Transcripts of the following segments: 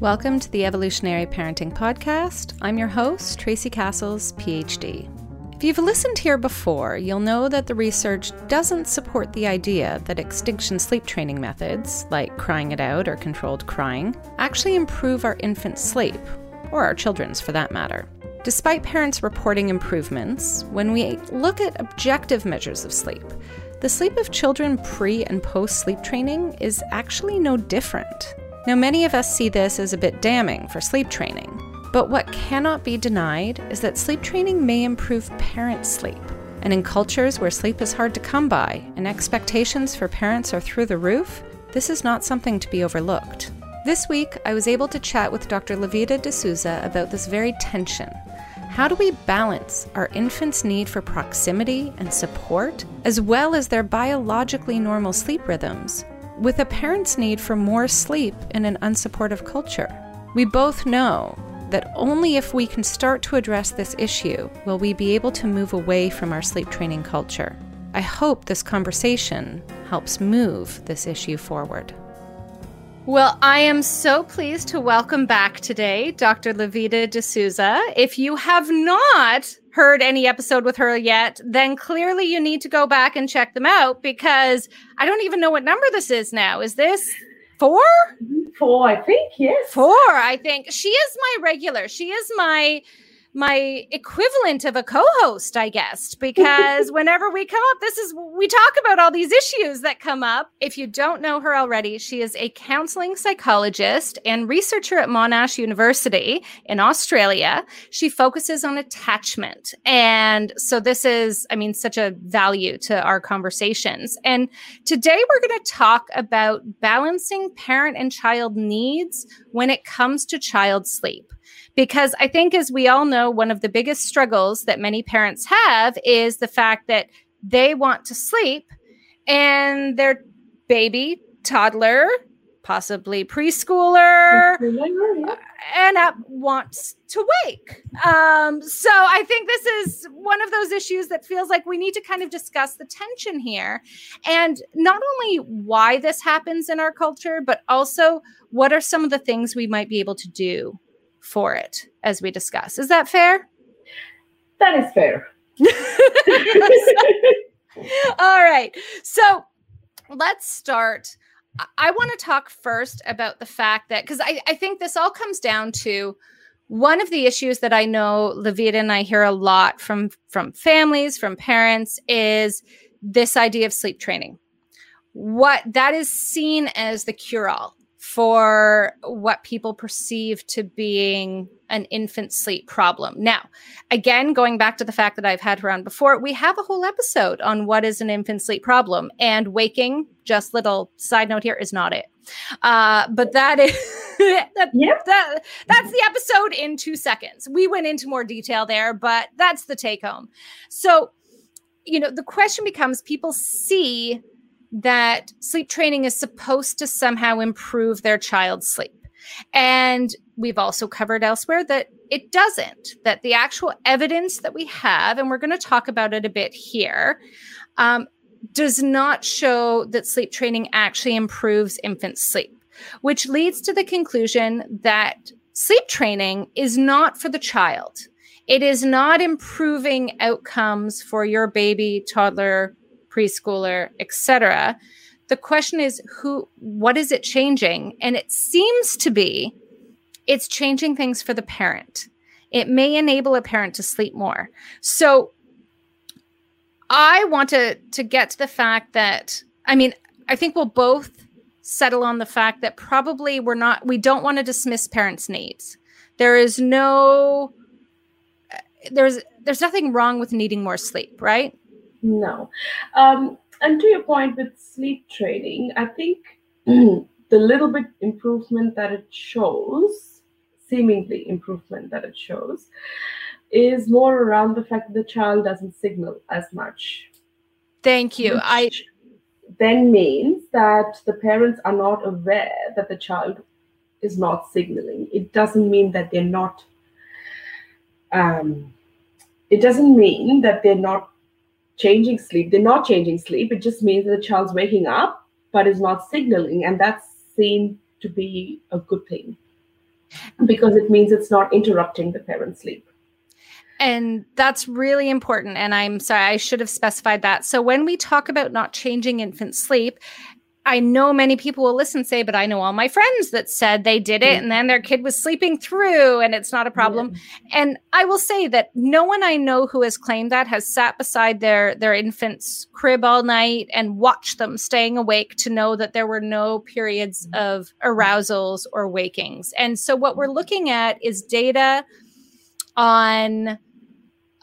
Welcome to the Evolutionary Parenting Podcast. I'm your host, Tracy Cassels, PhD. If you've listened here before, you'll know that the research doesn't support the idea that extinction sleep training methods, like crying it out or controlled crying, actually improve our infant sleep, or our children's for that matter. Despite parents reporting improvements, when we look at objective measures of sleep, the sleep of children pre and post sleep training is actually no different. Now, many of us see this as a bit damning for sleep training, but what cannot be denied is that sleep training may improve parent sleep. And in cultures where sleep is hard to come by and expectations for parents are through the roof, this is not something to be overlooked. This week, I was able to chat with Dr. Levita D'Souza about this very tension how do we balance our infants' need for proximity and support, as well as their biologically normal sleep rhythms, with a parent's need for more sleep in an unsupportive culture? We both know that only if we can start to address this issue will we be able to move away from our sleep training culture. I hope this conversation helps move this issue forward. Well, I am so pleased to welcome back today Dr. Levita D'Souza. If you have not heard any episode with her yet, then clearly you need to go back and check them out because I don't even know what number this is now. Is this four? Four, I think, yes. Four, I think. She is my regular. She is my my equivalent of a co-host, I guess, because whenever we come up, this is we talk about all these issues that come up. If you don't know her already, she is a counseling psychologist and researcher at Monash University in Australia. She focuses on attachment. And so this is, I mean, such a value to our conversations. And today we're going to talk about balancing parent and child needs when it comes to child sleep. Because I think, as we all know, one of the biggest struggles that many parents have is the fact that they want to sleep and their baby, toddler, possibly preschooler, and up wants to wake. Um, so I think this is one of those issues that feels like we need to kind of discuss the tension here, and not only why this happens in our culture, but also what are some of the things we might be able to do for it as we discuss. Is that fair? That is fair. All right. So let's start. I want to talk first about the fact that, because I, I think this all comes down to one of the issues that I know Levita and I hear a lot from from families, from parents, is this idea of sleep training. What that is seen as the cure all for what people perceive to being an infant sleep problem. Now, again, going back to the fact that I've had her on before, we have a whole episode on what is an infant sleep problem, and waking, just little side note here, is not it. Uh, but that is that, yep. that, that's the episode in two seconds. We went into more detail there, but that's the take home. So, you know, the question becomes people see that sleep training is supposed to somehow improve their child's sleep. And we've also covered elsewhere that it doesn't, that the actual evidence that we have, and we're going to talk about it a bit here, um, does not show that sleep training actually improves infant sleep, which leads to the conclusion that sleep training is not for the child. It is not improving outcomes for your baby, toddler, preschooler, etc. The question is who what is it changing? And it seems to be it's changing things for the parent. It may enable a parent to sleep more. So I want to to get to the fact that I mean, I think we'll both settle on the fact that probably we're not we don't want to dismiss parents' needs. There is no there's there's nothing wrong with needing more sleep, right? No. Um, and to your point with sleep training, I think the little bit improvement that it shows, seemingly improvement that it shows, is more around the fact that the child doesn't signal as much. Thank you. I then means that the parents are not aware that the child is not signaling. It doesn't mean that they're not. Um, it doesn't mean that they're not changing sleep. They're not changing sleep. It just means that the child's waking up but is not signaling, and that's seen to be a good thing. because it means it's not interrupting the parent's sleep. And that's really important. And I'm sorry, I should have specified that. So, when we talk about not changing infant sleep, I know many people will listen say, but I know all my friends that said they did it and then their kid was sleeping through and it's not a problem. Yeah. And I will say that no one I know who has claimed that has sat beside their their infant's crib all night and watched them staying awake to know that there were no periods mm-hmm. of arousals or wakings. And so what we're looking at is data on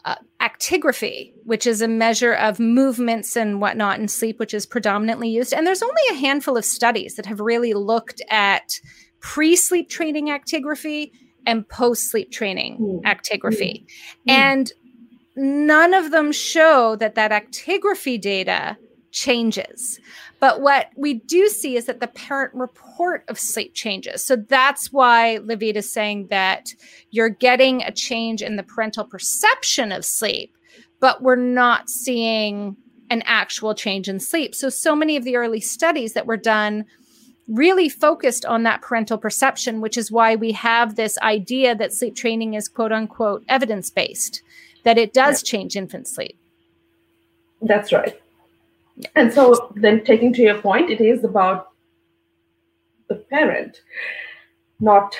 uh, actigraphy, which is a measure of movements and whatnot in sleep, which is predominantly used. And there's only a handful of studies that have really looked at pre sleep training actigraphy and post sleep training mm. actigraphy. Mm. And none of them show that that actigraphy data changes. But what we do see is that the parent report of sleep changes. So that's why Levita is saying that you're getting a change in the parental perception of sleep, but we're not seeing an actual change in sleep. So, so many of the early studies that were done really focused on that parental perception, which is why we have this idea that sleep training is quote unquote evidence based, that it does yeah. change infant sleep. That's right. And so then taking to your point, it is about the parent not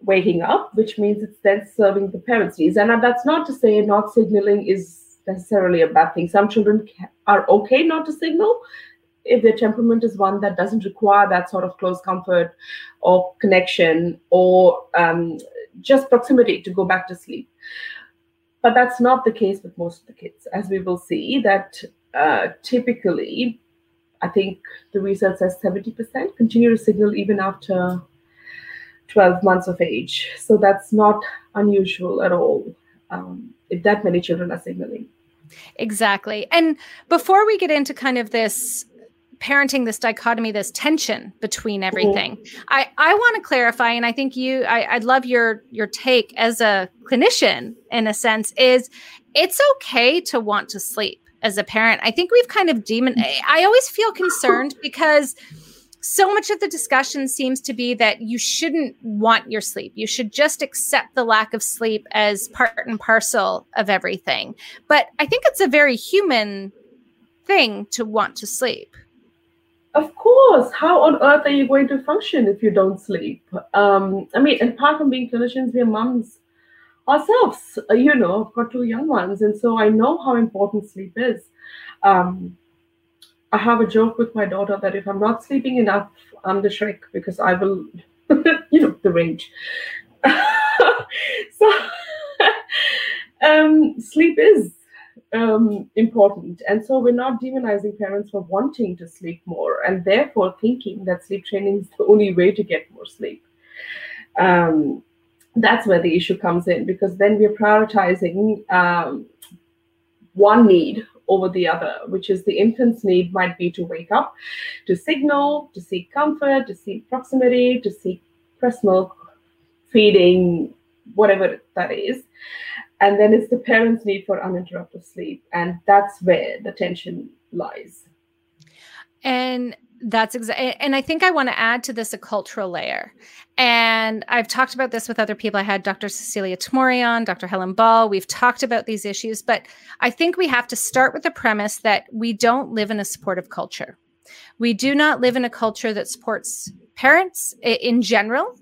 waking up, which means it's then serving the parent's needs. And that's not to say not signaling is necessarily a bad thing. Some children are okay not to signal if their temperament is one that doesn't require that sort of close comfort or connection or um, just proximity to go back to sleep. But that's not the case with most of the kids, as we will see that uh, typically, I think the research says 70% continue to signal even after 12 months of age. So that's not unusual at all um, if that many children are signaling. Exactly. And before we get into kind of this parenting this dichotomy this tension between everything mm-hmm. i i want to clarify and i think you I, i'd love your your take as a clinician in a sense is it's okay to want to sleep as a parent. I think we've kind of demon. I always feel concerned because so much of the discussion seems to be that you shouldn't want your sleep. You should just accept the lack of sleep as part and parcel of everything. But I think it's a very human thing to want to sleep. Of course. How on earth are you going to function if you don't sleep? Um, I mean, apart from being clinicians, we're moms ourselves. Uh, you know, I've got two young ones, and so I know how important sleep is. Um, I have a joke with my daughter that if I'm not sleeping enough, I'm the Shrek because I will, you know, the range. so, um, sleep is um, important. And so we're not demonizing parents for wanting to sleep more and therefore thinking that sleep training is the only way to get more sleep. Um, that's where the issue comes in because then we're prioritizing um, one need over the other, which is the infant's need might be to wake up, to signal, to seek comfort, to seek proximity, to seek breast milk, feeding, whatever that is. And then it's the parent's need for uninterrupted sleep. And that's where the tension lies. And that's exactly, and I think I want to add to this a cultural layer. And I've talked about this with other people. I had Dr. Cecilia Tomori, Dr. Helen Ball. We've talked about these issues, but I think we have to start with the premise that we don't live in a supportive culture. We do not live in a culture that supports parents in general,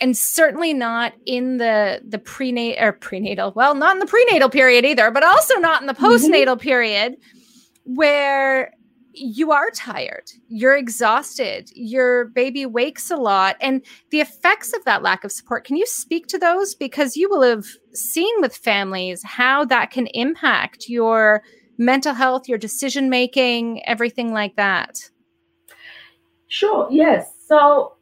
and certainly not in the the prenatal or prenatal. Well, not in the prenatal period either, but also not in the mm-hmm. postnatal mm-hmm. period, where you are tired, you're exhausted, your baby wakes a lot, and the effects of that lack of support. Can you speak to those? Because you will have seen with families how that can impact your mental health, your decision making, everything like that. Sure, yes. So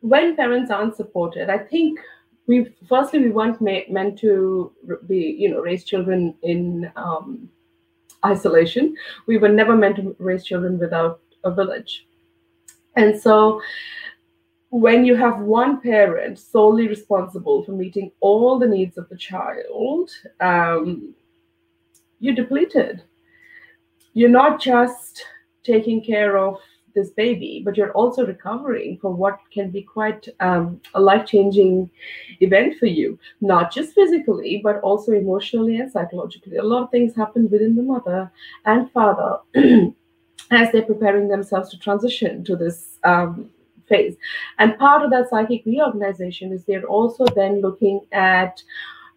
when parents aren't supported, I think we firstly we weren't ma- meant to be, you know, raise children in um, isolation. We were never meant to raise children without a village. And so when you have one parent solely responsible for meeting all the needs of the child, um, you're depleted. You're not just taking care of this baby, but you're also recovering from what can be quite um, a life changing event for you, not just physically, but also emotionally and psychologically. A lot of things happen within the mother and father as they're preparing themselves to transition to this um, phase. And part of that psychic reorganization is they're also then looking at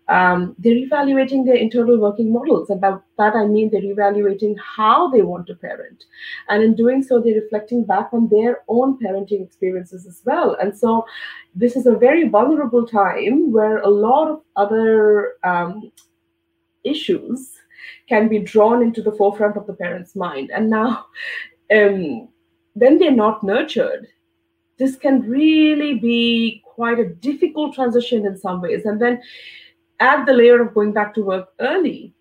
um, they're evaluating their internal working models. And by that I mean they're evaluating how they want to parent. And in doing so, they're reflecting back on their own parenting experiences as well. And so this is a very vulnerable time where a lot of other um, issues can be drawn into the forefront of the parent's mind. And now, um, when they're not nurtured, this can really be quite a difficult transition in some ways. And then add the layer of going back to work early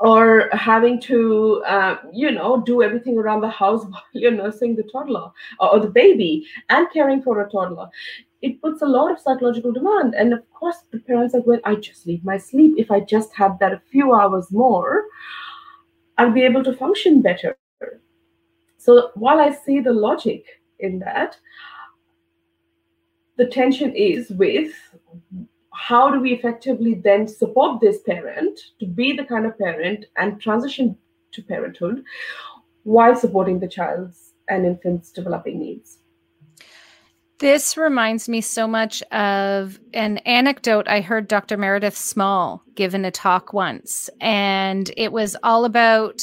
or having to uh, you know do everything around the house while you're nursing the toddler or the baby and caring for a toddler. It puts a lot of psychological demand. And of course the parents are going i just need my sleep. If i just had that a few hours more i'll be able to function better. So while i see the logic in that the tension is with how do we effectively then support this parent to be the kind of parent and transition to parenthood while supporting the child's and infant's developing needs? This reminds me so much of an anecdote I heard Dr. Meredith Small give in a talk once. And it was all about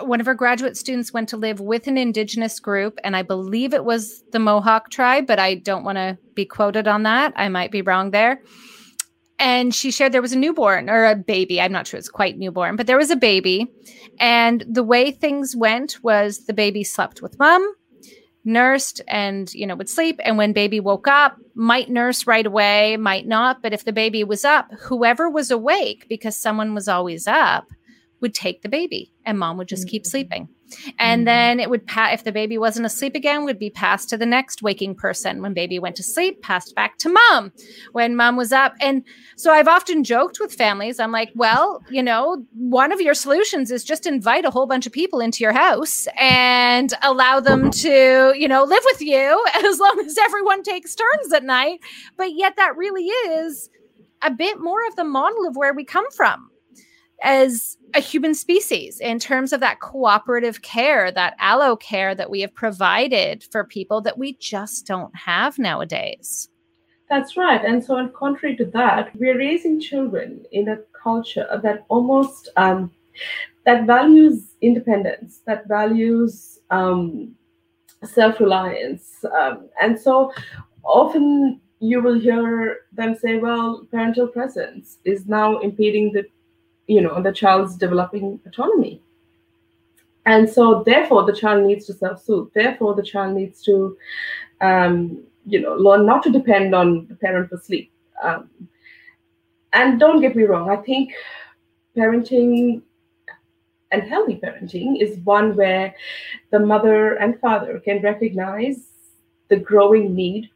one of her graduate students went to live with an indigenous group, and I believe it was the Mohawk tribe, but I don't want to be quoted on that. I might be wrong there. And she shared there was a newborn or a baby. I'm not sure it's quite newborn, but there was a baby. And the way things went was the baby slept with mom, nursed and you know would sleep and when baby woke up might nurse right away might not but if the baby was up whoever was awake because someone was always up would take the baby and mom would just keep mm-hmm. sleeping. And mm-hmm. then it would pass, if the baby wasn't asleep again, would be passed to the next waking person. When baby went to sleep, passed back to mom when mom was up. And so I've often joked with families, I'm like, well, you know, one of your solutions is just invite a whole bunch of people into your house and allow them to, you know, live with you as long as everyone takes turns at night. But yet that really is a bit more of the model of where we come from as a human species in terms of that cooperative care, that allo care that we have provided for people that we just don't have nowadays. That's right. And so, on contrary to that, we're raising children in a culture that almost um, that values independence, that values um, self-reliance, um, and so often you will hear them say, "Well, parental presence is now impeding the you know the child's developing autonomy. And so therefore the child needs to self-soothe. Therefore the child needs to um, you know learn not to depend on the parent for sleep. Um, and don't get me wrong i think parenting and healthy parenting is one where the mother and father can recognize the growing need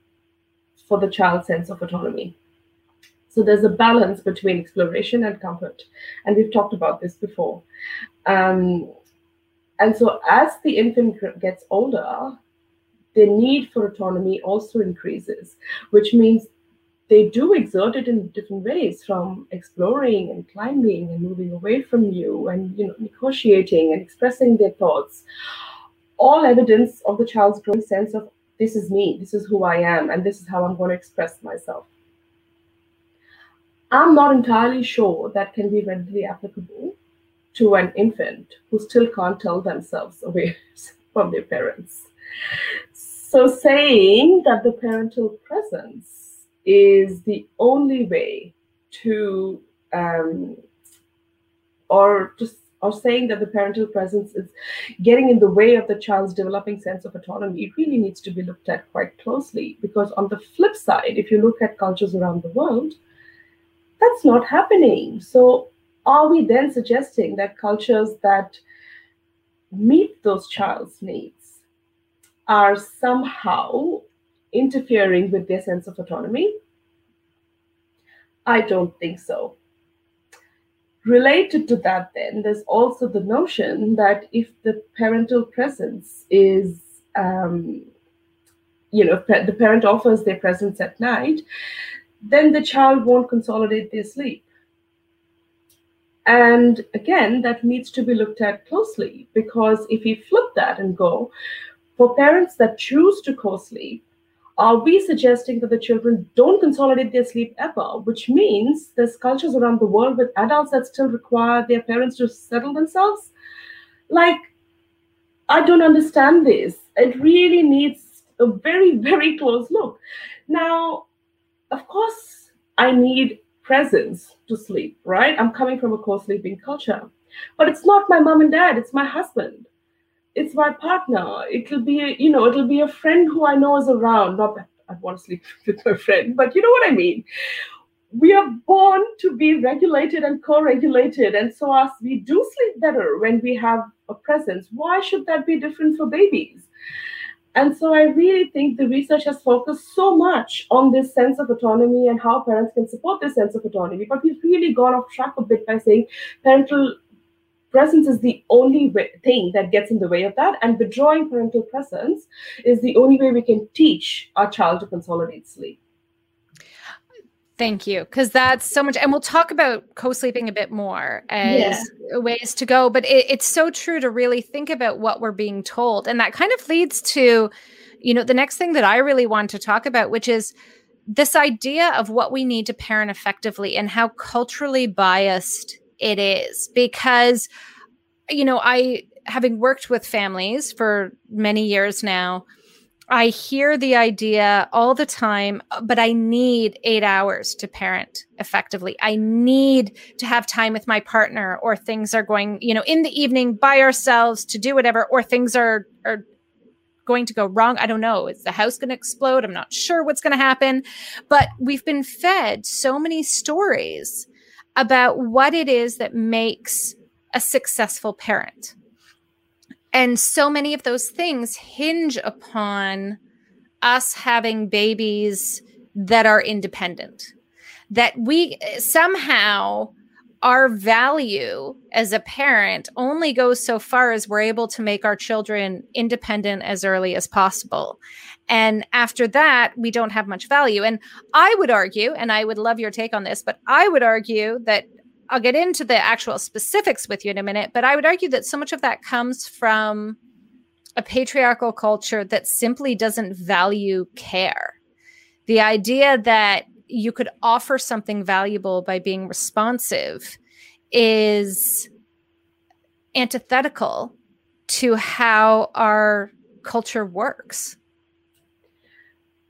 for the child's sense of autonomy so there's a balance between exploration and comfort. And we've talked about this before. Um, and so as the infant gets older, the need for autonomy also increases, which means they do exert it in different ways from exploring and climbing and moving away from you and you know negotiating and expressing their thoughts all evidence of the child's growing sense of this is me this is who i am and this is how i'm going to express myself I'm not entirely sure that can be readily applicable to an infant who still can't tell themselves away from their parents. So, saying that the parental presence is the only way to, um, or just or saying that the parental presence is getting in the way of the child's developing sense of autonomy, it really needs to be looked at quite closely. Because on the flip side, if you look at cultures around the world, that's not happening. So, are we then suggesting that cultures that meet those child's needs are somehow interfering with their sense of autonomy? I don't think so. Related to that, then, there's also the notion that if the parental presence is um, you know, the parent offers their presence at night, then the child won't consolidate their sleep. And again, that needs to be looked at closely because if we flip that and go, for parents that choose to co sleep, are we suggesting that the children don't consolidate their sleep ever? Which means there's cultures around the world with adults that still require their parents to settle themselves. Like, I don't understand this. It really needs a very, very close look. Now, of course, I need presence to sleep, right? I'm coming from a co-sleeping culture. But it's not my mom and dad, it's my husband. It's my partner. It'll be, you know, it'll be a friend who I know is around. Not that I want to sleep with my friend, but you know what I mean. We are born to be regulated and co-regulated. And so as we do sleep better when we have a presence, why should that be different for babies? And so I really think the research has focused so much on this sense of autonomy and how parents can support this sense of autonomy. But we've really gone off track a bit by saying parental presence is the only way, thing that gets in the way of that. And withdrawing parental presence is the only way we can teach our child to consolidate sleep. Thank you. Because that's so much. And we'll talk about co sleeping a bit more as yeah. ways to go. But it, it's so true to really think about what we're being told. And that kind of leads to, you know, the next thing that I really want to talk about, which is this idea of what we need to parent effectively and how culturally biased it is. Because, you know, I, having worked with families for many years now, I hear the idea all the time, uh, but I need eight hours to parent effectively. I need to have time with my partner, or things are going, you know, in the evening by ourselves to do whatever, or things are, are going to go wrong. I don't know. Is the house going to explode? I'm not sure what's going to happen. But we've been fed so many stories about what it is that makes a successful parent and so many of those things hinge upon us having babies that are independent, that we somehow our value as a parent only goes so far as we're able to make our children independent as early as possible. And after that, we don't have much value. And I would argue, and I would love your take on this, but I would argue that I'll get into the actual specifics with you in a minute, but I would argue that so much of that comes from a patriarchal culture that simply doesn't value care. The idea that you could offer something valuable by being responsive is antithetical to how our culture works.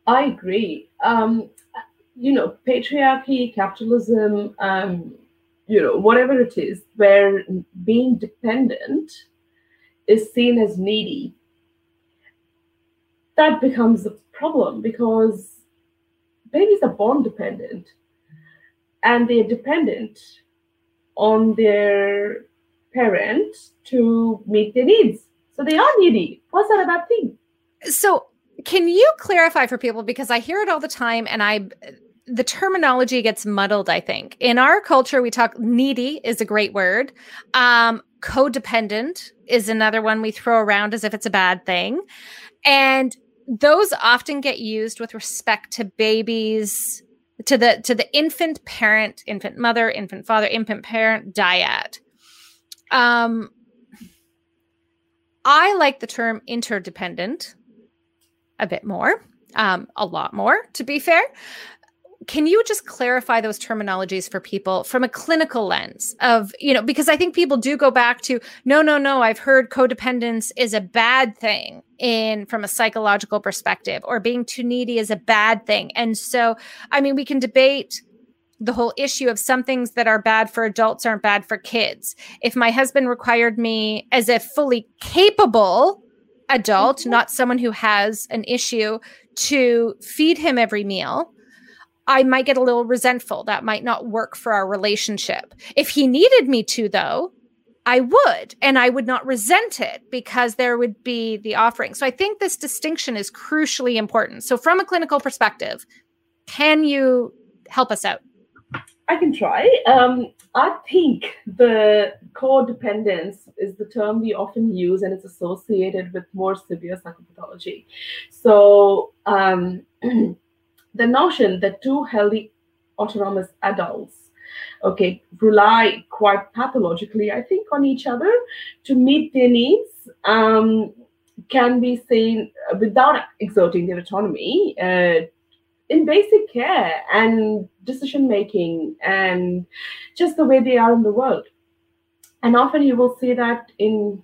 I agree. Um, you know, patriarchy, capitalism, um, you know, whatever it is, where being dependent is seen as needy, that becomes a problem because babies are born dependent and they're dependent on their parent to meet their needs. So they are needy. What's that a bad thing? So, can you clarify for people because I hear it all the time and I the terminology gets muddled, I think. In our culture, we talk needy is a great word. Um, codependent is another one we throw around as if it's a bad thing. And those often get used with respect to babies to the to the infant parent, infant mother, infant father, infant parent dyad. Um I like the term interdependent a bit more, um, a lot more, to be fair can you just clarify those terminologies for people from a clinical lens of you know because i think people do go back to no no no i've heard codependence is a bad thing in from a psychological perspective or being too needy is a bad thing and so i mean we can debate the whole issue of some things that are bad for adults aren't bad for kids if my husband required me as a fully capable adult mm-hmm. not someone who has an issue to feed him every meal I might get a little resentful. That might not work for our relationship. If he needed me to, though, I would, and I would not resent it because there would be the offering. So I think this distinction is crucially important. So, from a clinical perspective, can you help us out? I can try. Um, I think the codependence is the term we often use, and it's associated with more severe psychopathology. So, um, the notion that two healthy autonomous adults okay rely quite pathologically i think on each other to meet their needs um, can be seen without exerting their autonomy uh, in basic care and decision making and just the way they are in the world. And often you will see that in,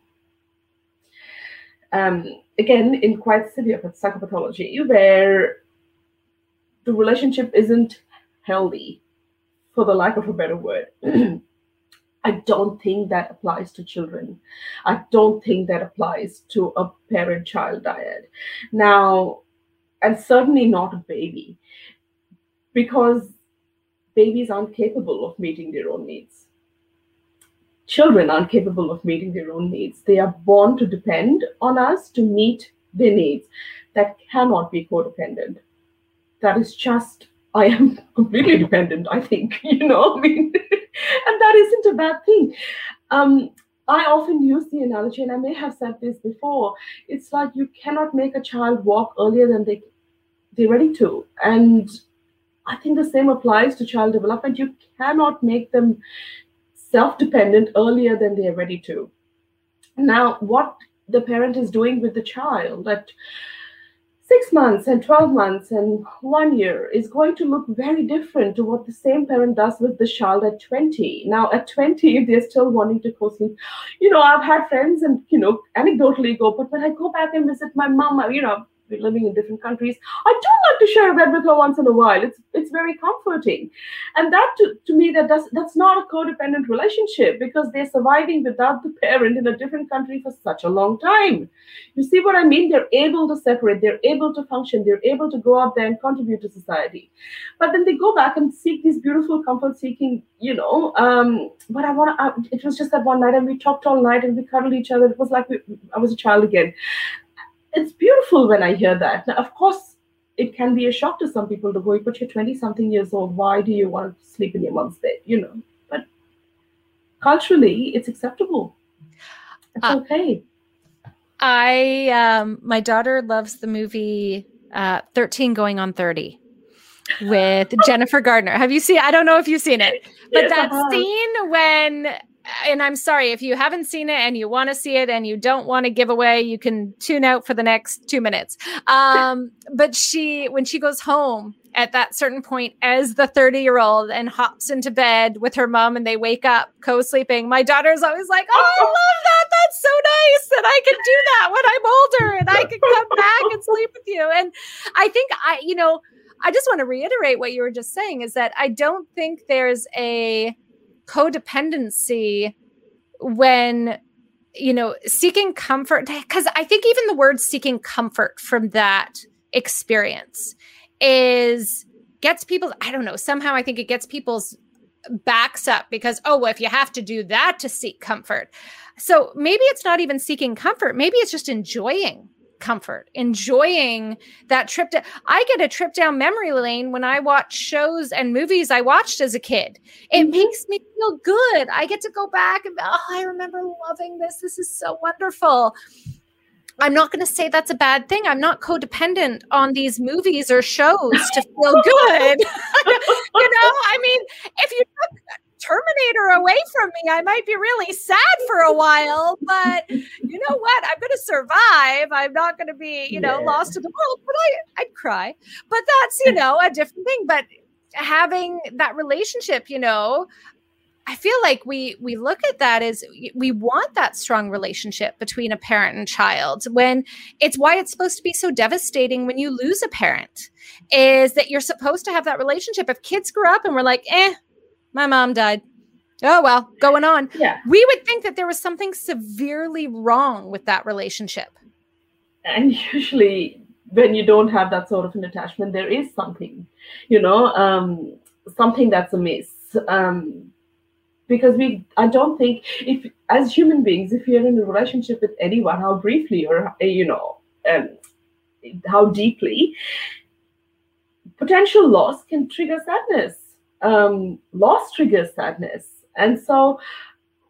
um, again, in quite severe psychopathology, where the relationship isn't healthy, for the lack of a better word. I don't think that applies to children. I don't think that applies to a parent child dyad. Now, and certainly not a baby, because babies aren't capable of meeting their own needs. Children aren't capable of meeting their own needs. They are born to depend on us to meet their needs. That cannot be codependent. That is just, I am completely dependent, I think, you know, I mean, and that isn't a bad thing. Um, I often use the analogy, and I may have said this before. It's like you cannot make a child walk earlier than they they're ready to, and I think the same applies to child development. You cannot make them self-dependent earlier than they are ready to. Now, what the parent is doing with the child at six months and 12 months and one year is going to look very different to what the same parent does with the child at 20. Now, at 20, if they're still wanting to co sleep, you know, I've had friends and, you know, anecdotally go, but when I go back and visit my mom, you know, we're living in different countries. I do like to share a bed with her once in a while. It's it's very comforting, and that to, to me that does that's not a codependent relationship because they're surviving without the parent in a different country for such a long time. You see what I mean? They're able to separate. They're able to function. They're able to go out there and contribute to society, but then they go back and seek these beautiful comfort-seeking. You know, um, but I want to. It was just that one night, and we talked all night, and we cuddled each other. It was like we, I was a child again it's beautiful when I hear that. Now, of course, it can be a shock to some people to go, but you're 20 something years old. Why do you want to sleep in your mom's bed? You know, but culturally, it's acceptable. It's uh, okay. I, um, my daughter loves the movie uh, 13 Going on 30 with Jennifer Gardner. Have you seen? I don't know if you've seen it, but yes, that scene when and I'm sorry if you haven't seen it and you want to see it and you don't want to give away, you can tune out for the next two minutes. Um, but she, when she goes home at that certain point as the 30 year old and hops into bed with her mom and they wake up co sleeping, my daughter's always like, Oh, I love that. That's so nice that I can do that when I'm older and I can come back and sleep with you. And I think I, you know, I just want to reiterate what you were just saying is that I don't think there's a, codependency when you know seeking comfort because i think even the word seeking comfort from that experience is gets people i don't know somehow i think it gets people's backs up because oh well if you have to do that to seek comfort. So maybe it's not even seeking comfort maybe it's just enjoying comfort, enjoying that trip to I get a trip down memory lane when I watch shows and movies I watched as a kid. It mm-hmm. makes me feel good. I get to go back and oh, I remember loving this. This is so wonderful. I'm not going to say that's a bad thing. I'm not codependent on these movies or shows to feel good. you know, I mean, if you Terminator away from me, I might be really sad for a while, but you know what? I'm going to survive. I'm not going to be, you know, yeah. lost to the world, but I, I'd cry. But that's, you know, a different thing. But having that relationship, you know, I feel like we we look at that as we want that strong relationship between a parent and child when it's why it's supposed to be so devastating when you lose a parent is that you're supposed to have that relationship. If kids grew up and we're like, eh, my mom died. Oh, well, going on. Yeah. We would think that there was something severely wrong with that relationship. And usually, when you don't have that sort of an attachment, there is something, you know, um, something that's amiss. Um, because we, I don't think, if as human beings, if you're in a relationship with anyone, how briefly or, you know, um, how deeply, potential loss can trigger sadness um, loss triggers sadness. And so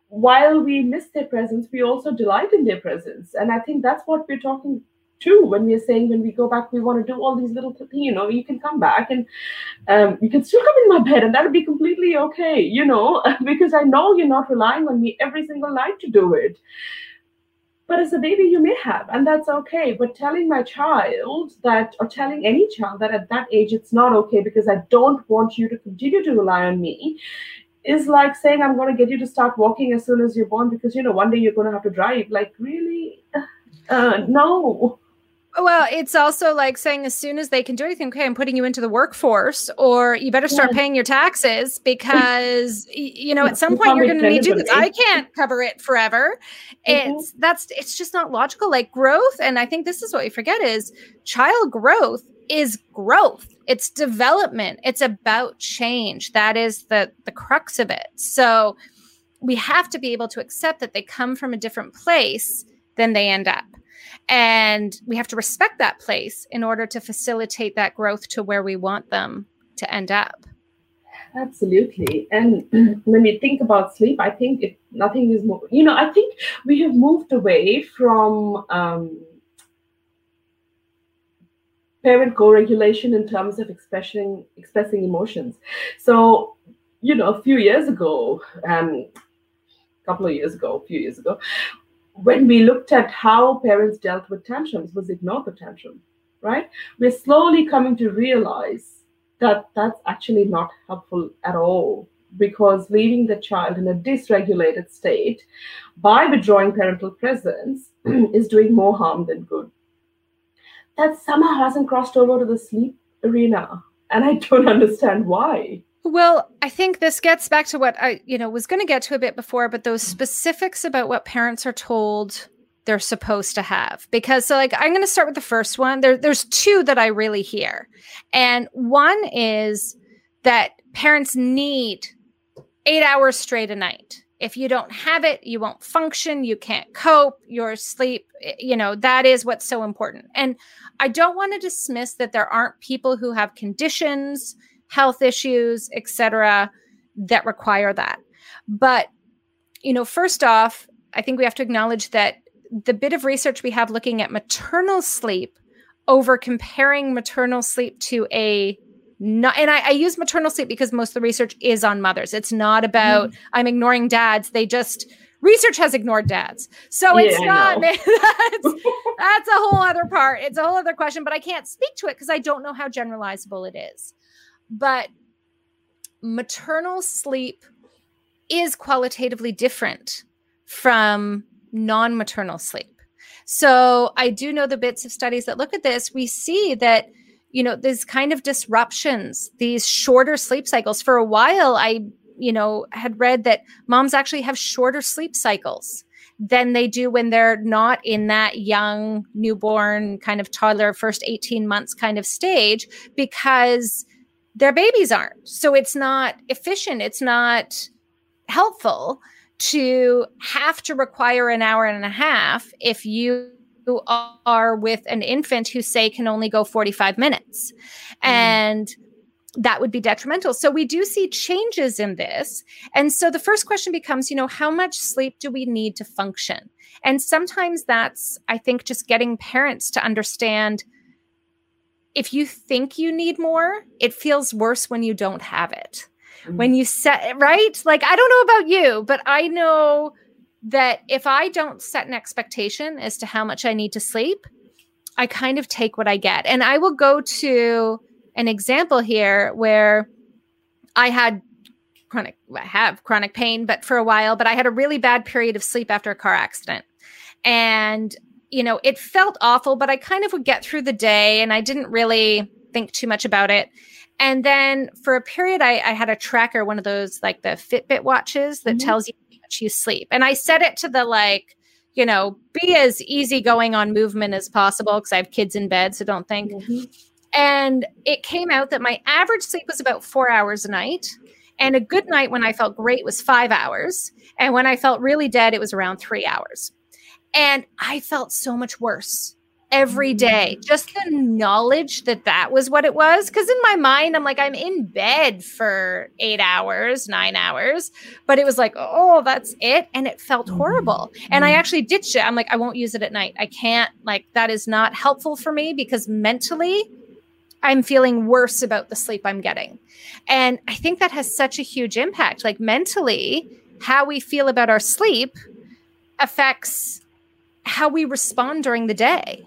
while we miss their presence, we also delight in their presence. And I think that's what we're talking to when we're saying when we go back, we want to do all these little things. You know, you can come back and um, you can still come in my bed, and that'll be completely okay. You know, because I know you're not relying on me every single night to do it. But as a baby, you may have, and that's okay. But telling my child that, or telling any child that at that age it's not okay because I don't want you to continue to rely on me, is like saying I'm going to get you to start walking as soon as you're born because you know one day you're going to have to drive. Like really, uh, no. Well, it's also like saying as soon as they can do anything, okay, I'm putting you into the workforce, or you better start yeah. paying your taxes because you know at some point you're going to need to. This. I can't cover it forever. Mm-hmm. It's that's it's just not logical. Like growth, and I think this is what we forget is child growth is growth. It's development. It's about change. That is the the crux of it. So we have to be able to accept that they come from a different place than they end up and we have to respect that place in order to facilitate that growth to where we want them to end up. Absolutely. And when you think about sleep, I think if nothing is more, you know, I think we have moved away from um, parent co-regulation in terms of expressing expressing emotions. So, you know, a few years ago, um, a couple of years ago, a few years ago, when we looked at how parents dealt with tantrums was ignore the tantrum right? We're slowly coming to realize that that's actually not helpful at all because leaving the child in a dysregulated state by withdrawing parental presence is doing more harm than good. That somehow hasn't crossed over to the sleep arena and i don't understand why well, I think this gets back to what I, you know, was going to get to a bit before, but those specifics about what parents are told they're supposed to have. Because so like I'm going to start with the first one. There there's two that I really hear. And one is that parents need 8 hours straight a night. If you don't have it, you won't function, you can't cope, your sleep, eh, you know, that is what's so important. And I don't want to dismiss that there aren't people who have conditions health issues, etc., that require that. But, you know, first off, I think we have to acknowledge that the bit of research we have looking at maternal sleep over comparing maternal sleep to a not, and I, I, use maternal sleep because most of the research is on mothers. It's not about mm. I'm ignoring dads. They just research has ignored dads. So it's not that's, that's a whole other part. It's a whole other question, but I can't speak to it because I don't know how generalizable it is but maternal sleep is qualitatively different from non maternal sleep. So I do know the bits of studies that look at this. We see that, you know, these kind of disruptions, these shorter sleep cycles. For a while, I, you know, had read that moms actually have shorter sleep cycles than they do when they're not in that young newborn kind of toddler first 18 months kind of stage because their babies aren't. So it's not efficient. It's not helpful to have to require an hour and a half if you are with an infant who say can only go 45 minutes mm. and that would be detrimental so we do see changes in this and so the first question becomes you know how much sleep do we need to function and sometimes that's i think just getting parents to understand if you think you need more, it feels worse when you don't have it. Mm-hmm. When you set right? Like I don't know about you, but I know that if I don't set an expectation as to how much I need to sleep, I kind of take what I get. And I will go to an example here where I had chronic I have chronic pain but for a while, but I had a really bad period of sleep after a car accident. And you know, it felt awful, but I kind of would get through the day and I didn't really think too much about it. And then for a period, I, I had a tracker, one of those like the Fitbit watches that mm-hmm. tells you how much you sleep. And I set it to the like, you know, be as easygoing on movement as possible because I have kids in bed, so don't think. Mm-hmm. And it came out that my average sleep was about four hours a night. And a good night when I felt great was five hours. And when I felt really dead, it was around three hours. And I felt so much worse every mm. day. Just the knowledge that that was what it was. Because in my mind, I'm like, I'm in bed for eight hours, nine hours. But it was like, oh, that's it. And it felt mm-hmm. horrible. And I mm. actually ditched it. I'm like, I won't use it at night. I can't, like, that is not helpful for me because mentally, I'm feeling worse about the sleep I'm getting. And I think that has such a huge impact. Like, mentally, how we feel about our sleep affects how we respond during the day.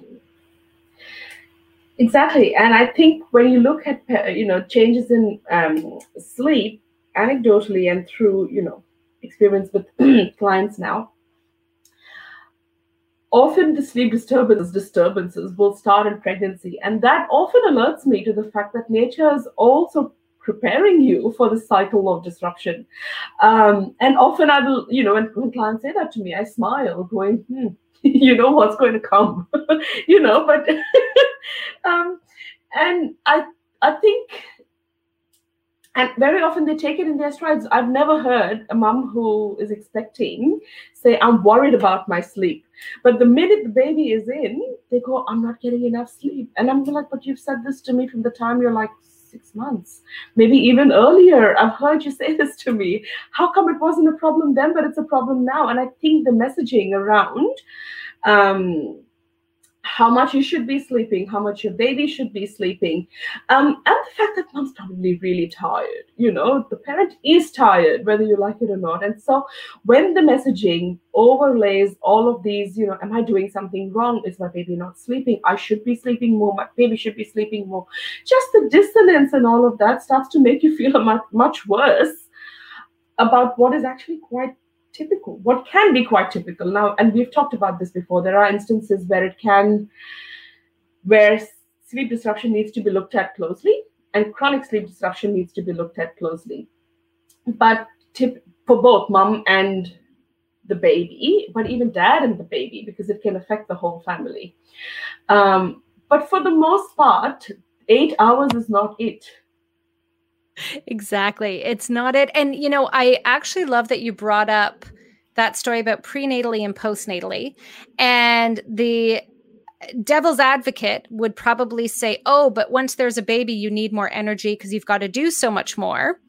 Exactly, and I think when you look at you know changes in um, sleep, anecdotally and through you know experience with clients now, often the sleep disturbances disturbances will start in pregnancy, and that often alerts me to the fact that nature is also preparing you for the cycle of disruption. Um, and often I will, you know, when, when clients say that to me, I smile, going, hmm you know what's going to come you know but um and i i think and very often they take it in their strides. I've never heard a mom who is expecting say i'm worried about my sleep. But the minute the baby is in they go i'm not getting enough sleep. And i'm like but you've said this to me from the time you're like six months, maybe even earlier. I've heard you say this to me. How come it wasn't a problem then, but it's a problem now? And I think the messaging around um, how much you should be sleeping, how much your baby should be sleeping, um, and the fact that mom's probably really tired. You know, the parent is tired, whether you like it or not. And so, when the messaging overlays all of these, you know, am I doing something wrong? Is my baby not sleeping? I should be sleeping more. My baby should be sleeping more. Just the dissonance and all of that starts to make you feel much, much worse about what is actually quite typical, what can be quite typical. Now, and we've talked about this before, there are instances where it can, where sleep disruption needs to be looked at closely and chronic sleep disruption needs to be looked at closely. But tip for both mom and the baby, but even dad and the baby, because it can affect the whole family. Um, but for the most part, eight hours is not it exactly. It's not it. And, you know, I actually love that you brought up that story about prenatally and postnatally. And the devil's advocate would probably say, oh, but once there's a baby, you need more energy because you've got to do so much more.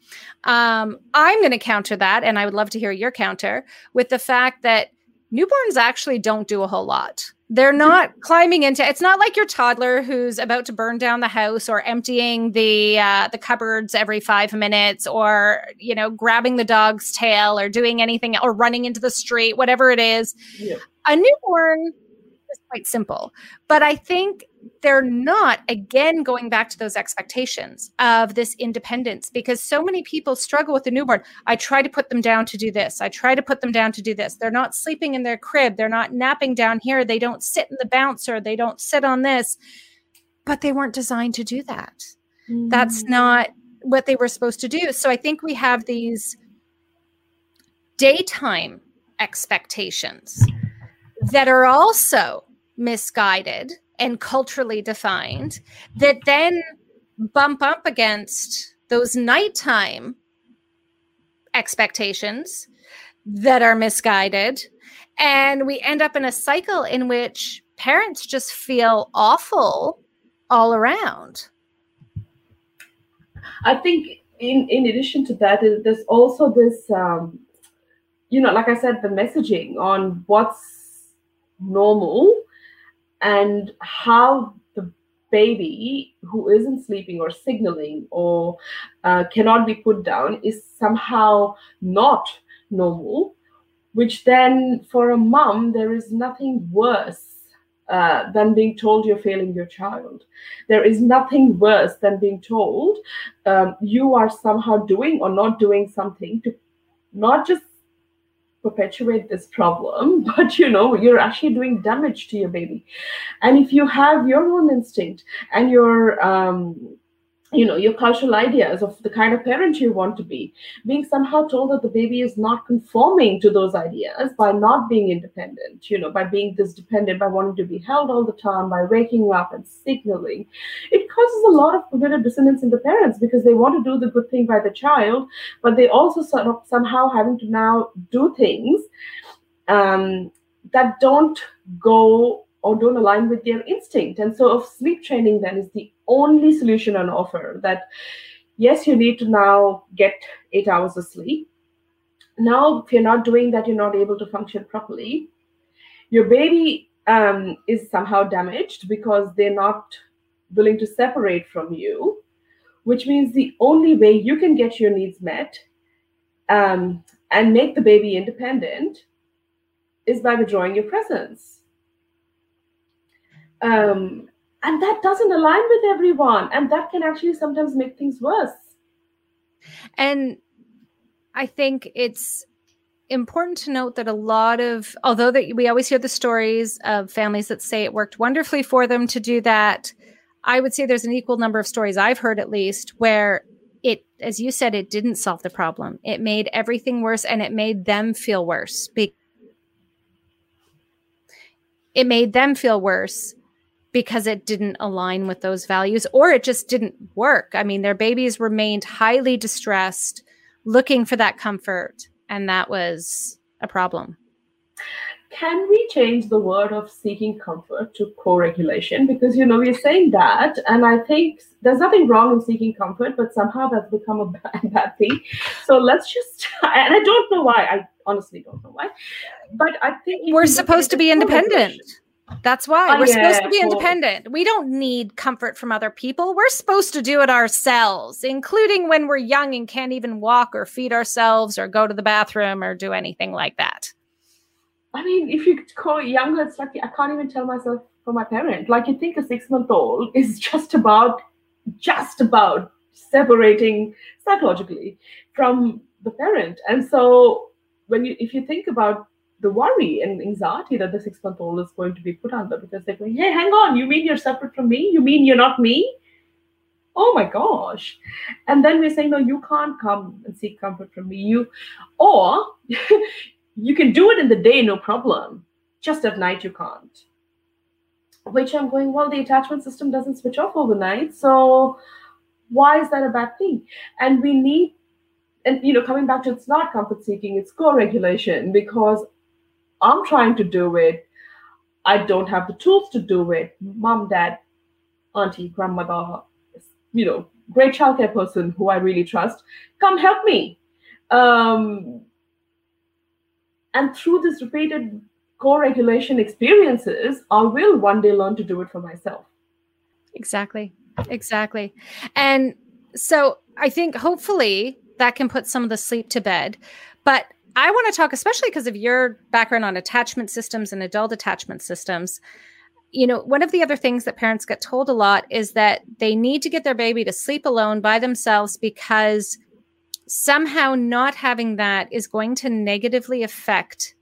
Um, I'm going to counter that. And I would love to hear your counter with the fact that newborns actually don't do a whole lot. They're not climbing into. It's not like your toddler who's about to burn down the house or emptying the uh, the cupboards every five minutes, or you know, grabbing the dog's tail, or doing anything, or running into the street, whatever it is. Yeah. A newborn is quite simple, but I think they're not again going back to those expectations of this independence because so many people struggle with the newborn. I try to put them down to do this. I try to put them down to do this. They're not sleeping in their crib. They're not napping down here. They don't sit in the bouncer. They don't sit on this. But they weren't designed to do that. Mm. that's not what they were supposed to do. So i think we have these daytime expectations that are also misguided and culturally defined that then bump up against those nighttime expectations that are misguided. And we end up in a cycle in which parents just feel awful all around. I think, in, in addition to that, there's also this, um, you know, like I said, the messaging on what's normal and how the baby who isn't sleeping or signaling or uh, cannot be put down is somehow not normal which then for a mom there is nothing worse uh, than being told you're failing your child. There is nothing worse than being told um, you are somehow doing or not doing something to not just perpetuate this problem but you know you're actually doing damage to your baby. And if you have your own instinct and your um, you know your cultural ideas of the kind of parent you want to be being somehow told that the baby is not conforming to those ideas by not being independent you know by being this dependent by wanting to be held all the time by waking up and signaling. It causes a lot of cognitive dissonance in the parents because they want to do the good thing by the child but they also sort of somehow having to now do things um, that don't go or don't align with their instinct. And so, if sleep training then is the only solution on offer, that yes, you need to now get eight hours of sleep. Now, if you're not doing that, you're not able to function properly. Your baby um, is somehow damaged because they're not willing to separate from you, which means the only way you can get your needs met um, and make the baby independent is by withdrawing your presence. Um, and that doesn't align with everyone. And that can actually sometimes make things worse. And I think it's important to note that a lot of although that we always hear the stories of families that say it worked wonderfully for them to do that i would say there's an equal number of stories i've heard at least where it as you said it didn't solve the problem it made everything worse and it made them feel worse it made them feel worse because it didn't align with those values or it just didn't work i mean their babies remained highly distressed looking for that comfort and that was a problem. Can we change the word of seeking comfort to co-regulation? Because you know we're saying that, and I think there's nothing wrong in seeking comfort, but somehow that's become a bad, bad thing. So let's just, and I don't know why. I honestly don't know why, but I think we're supposed to be independent. That's why oh, we're yeah, supposed to be independent. We don't need comfort from other people. We're supposed to do it ourselves, including when we're young and can't even walk or feed ourselves or go to the bathroom or do anything like that. I mean, if you call younger, it's like I can't even tell myself for my parent. Like you think a six month old is just about, just about separating psychologically from the parent. And so when you, if you think about the worry and anxiety that the six month old is going to be put under because they're going, hey, hang on, you mean you're separate from me? You mean you're not me? Oh my gosh. And then we're saying, no, you can't come and seek comfort from me. You, or you can do it in the day, no problem. Just at night, you can't. Which I'm going, well, the attachment system doesn't switch off overnight. So why is that a bad thing? And we need and you know coming back to it's not comfort seeking it's co-regulation because I'm trying to do it. I don't have the tools to do it. Mom, dad, auntie, grandmother, you know, great childcare person who I really trust, come help me. Um, and through this repeated co-regulation experiences, I will one day learn to do it for myself. Exactly. Exactly. And so I think hopefully that can put some of the sleep to bed. But I want to talk, especially because of your background on attachment systems and adult attachment systems. You know, one of the other things that parents get told a lot is that they need to get their baby to sleep alone by themselves because somehow not having that is going to negatively affect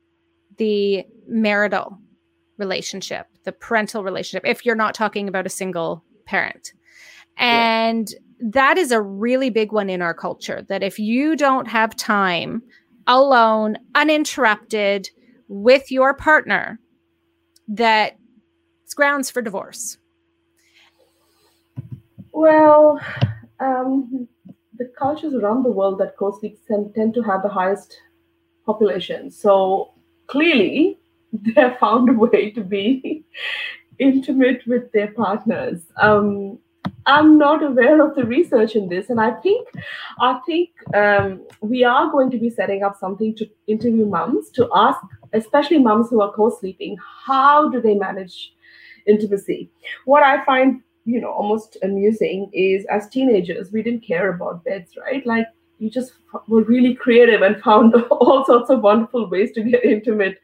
the marital relationship, the parental relationship, if you're not talking about a single parent. And yeah. that is a really big one in our culture that if you don't have time alone, uninterrupted with your partner, that it's grounds for divorce? Well, um, the cultures around the world that co-sleep tend to have the highest population. So clearly, they have found a way to be intimate with their partners. Um, I'm not aware of the research in this, and I think I think um, we are going to be setting up something to interview moms to ask, especially moms who are co-sleeping, how do they manage intimacy? What I find you know almost amusing is as teenagers we didn't care about beds, right? Like you just were really creative and found all sorts of wonderful ways to get intimate.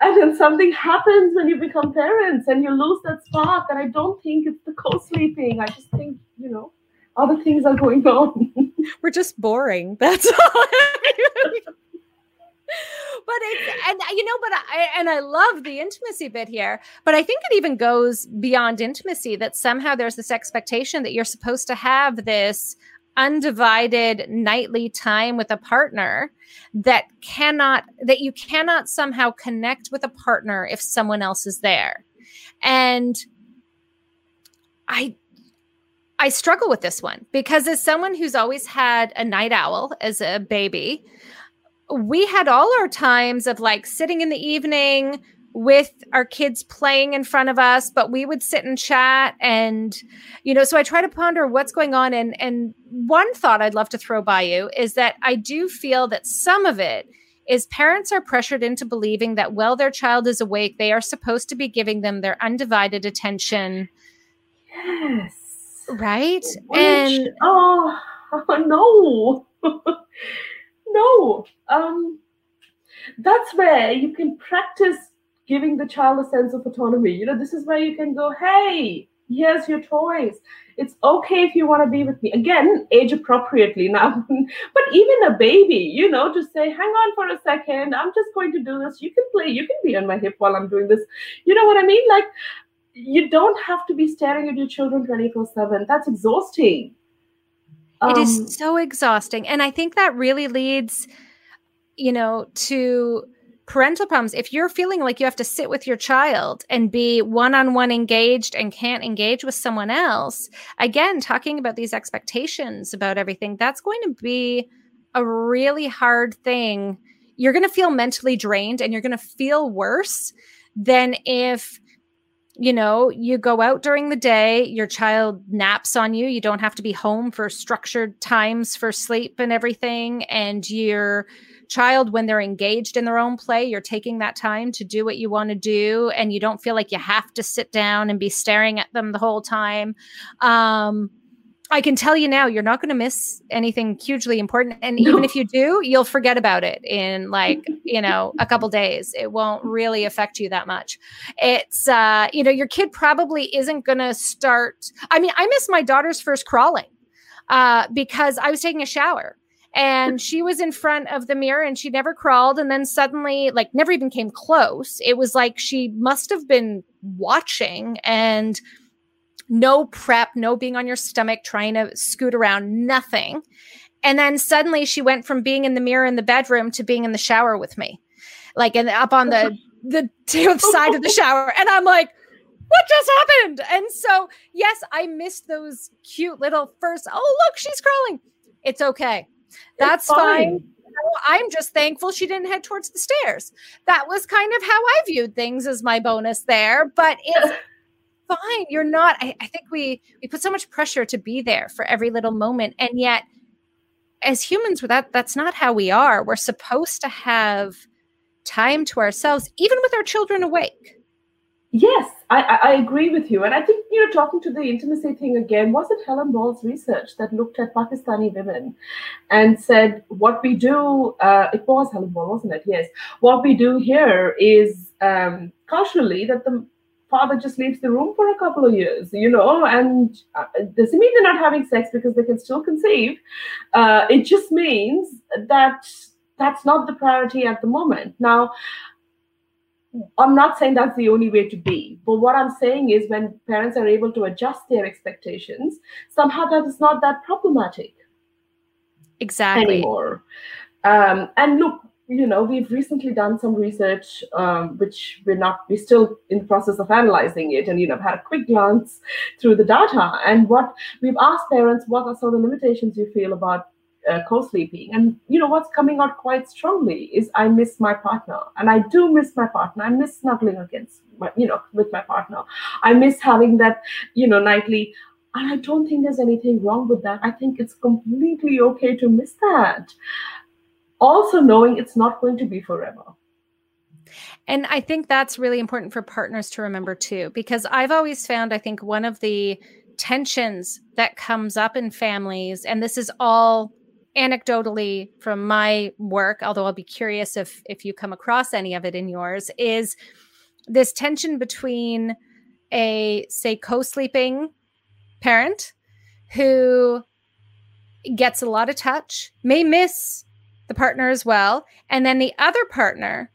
And then something happens when you become parents and you lose that spark. And I don't think it's the co sleeping. I just think, you know, other things are going on. We're just boring. That's all. but it's and you know but i and i love the intimacy bit here but i think it even goes beyond intimacy that somehow there's this expectation that you're supposed to have this undivided nightly time with a partner that cannot that you cannot somehow connect with a partner if someone else is there. And i i struggle with this one because as someone who's always had a night owl as a baby we had all our times of like sitting in the evening with our kids playing in front of us, but we would sit and chat and you know, so I try to ponder what's going on and and one thought I'd love to throw by you is that I do feel that some of it is parents are pressured into believing that while their child is awake, they are supposed to be giving them their undivided attention. Yes. Right? Which, and oh, no. no. Um that's where you can practice giving the child a sense of autonomy. You know, this is where you can go, hey, here's your toys. It's okay if you want to be with me. Again age appropriately now. But even a baby you know to say hang on for a second. I'm just going to do this. You can play. You can be on my hip while i'm doing this. You know what i mean? Like you don't have to be staring at your children 24 7 that's exhausting. Um, it is um, so exhausting. And i think that really leads you know to parental problems if you're feeling like you have to sit with your child and be one-on-one engaged and can't engage with someone else again talking about these expectations about everything that's going to be a really hard thing. You're going to feel mentally drained and you're going to feel worse than if you know you go out during the day your child naps on you you don't have to be home for structured times for sleep and everything and you're child when they're engaged in their own play you're taking that time to do what you want to do and you don't feel like you have to sit down and be staring at them the whole time um, I can tell you now, you're not going to miss anything hugely important. And even if you do, you'll forget about it in like, you know, a couple days. It won't really affect you that much. It's, uh, you know, your kid probably isn't going to start. I mean, I miss my daughter's first crawling uh, because I was taking a shower and she was in front of the mirror and she never crawled. And then suddenly like never even came close. It was like she must have been watching and no prep no being on your stomach trying to scoot around nothing. And then suddenly she went from being in the mirror in the bedroom to being in the shower with me. Like and up on the the side of the shower. And i'm like what just happened? And so yes i missed those cute little first oh look she's crawling. It's okay that's fine. fine. I'm just thankful she didn't head towards the stairs. That was kind of how I viewed things as my bonus there, but it's fine. You're not. I, I think we we put so much pressure to be there for every little moment, and yet, as humans, that that's not how we are. We're supposed to have time to ourselves, even with our children awake. Yes, I, I, agree with you. And I think, you know, talking to the intimacy thing again, was it Helen Ball's research that looked at Pakistani women and said, what we do, uh, it was Helen Ball, wasn't it? Yes. What we do here is um, culturally that the father just leaves the room for a couple of years, you know, and uh, doesn't mean they're not having sex because they can still conceive. Uh, it just means that that's not the priority at the moment. Now, I'm not saying that's the only way to be, but what I'm saying is when parents are able to adjust their expectations, somehow that is not that problematic. Exactly. Anymore. Um, and look, you know, we've recently done some research, um, which we're not, we're still in the process of analyzing it, and you know, I've had a quick glance through the data. And what we've asked parents, what are some of the limitations you feel about uh, co-sleeping. And you know what's coming out quite strongly is i miss my partner. And i do miss my partner. I miss snuggling against my, you know with my partner. I miss having that you know nightly. And i don't think there's anything wrong with that. I think it's completely okay to miss that. Also knowing it's not going to be forever. And I think that's really important for partners to remember too, because I've always found, I think, one of the tensions that comes up in families, and this is all anecdotally from my work, although I'll be curious if if you come across any of it in yours, is this tension between a say co-sleeping parent who gets a lot of touch, may miss the partner as well, and then the other partner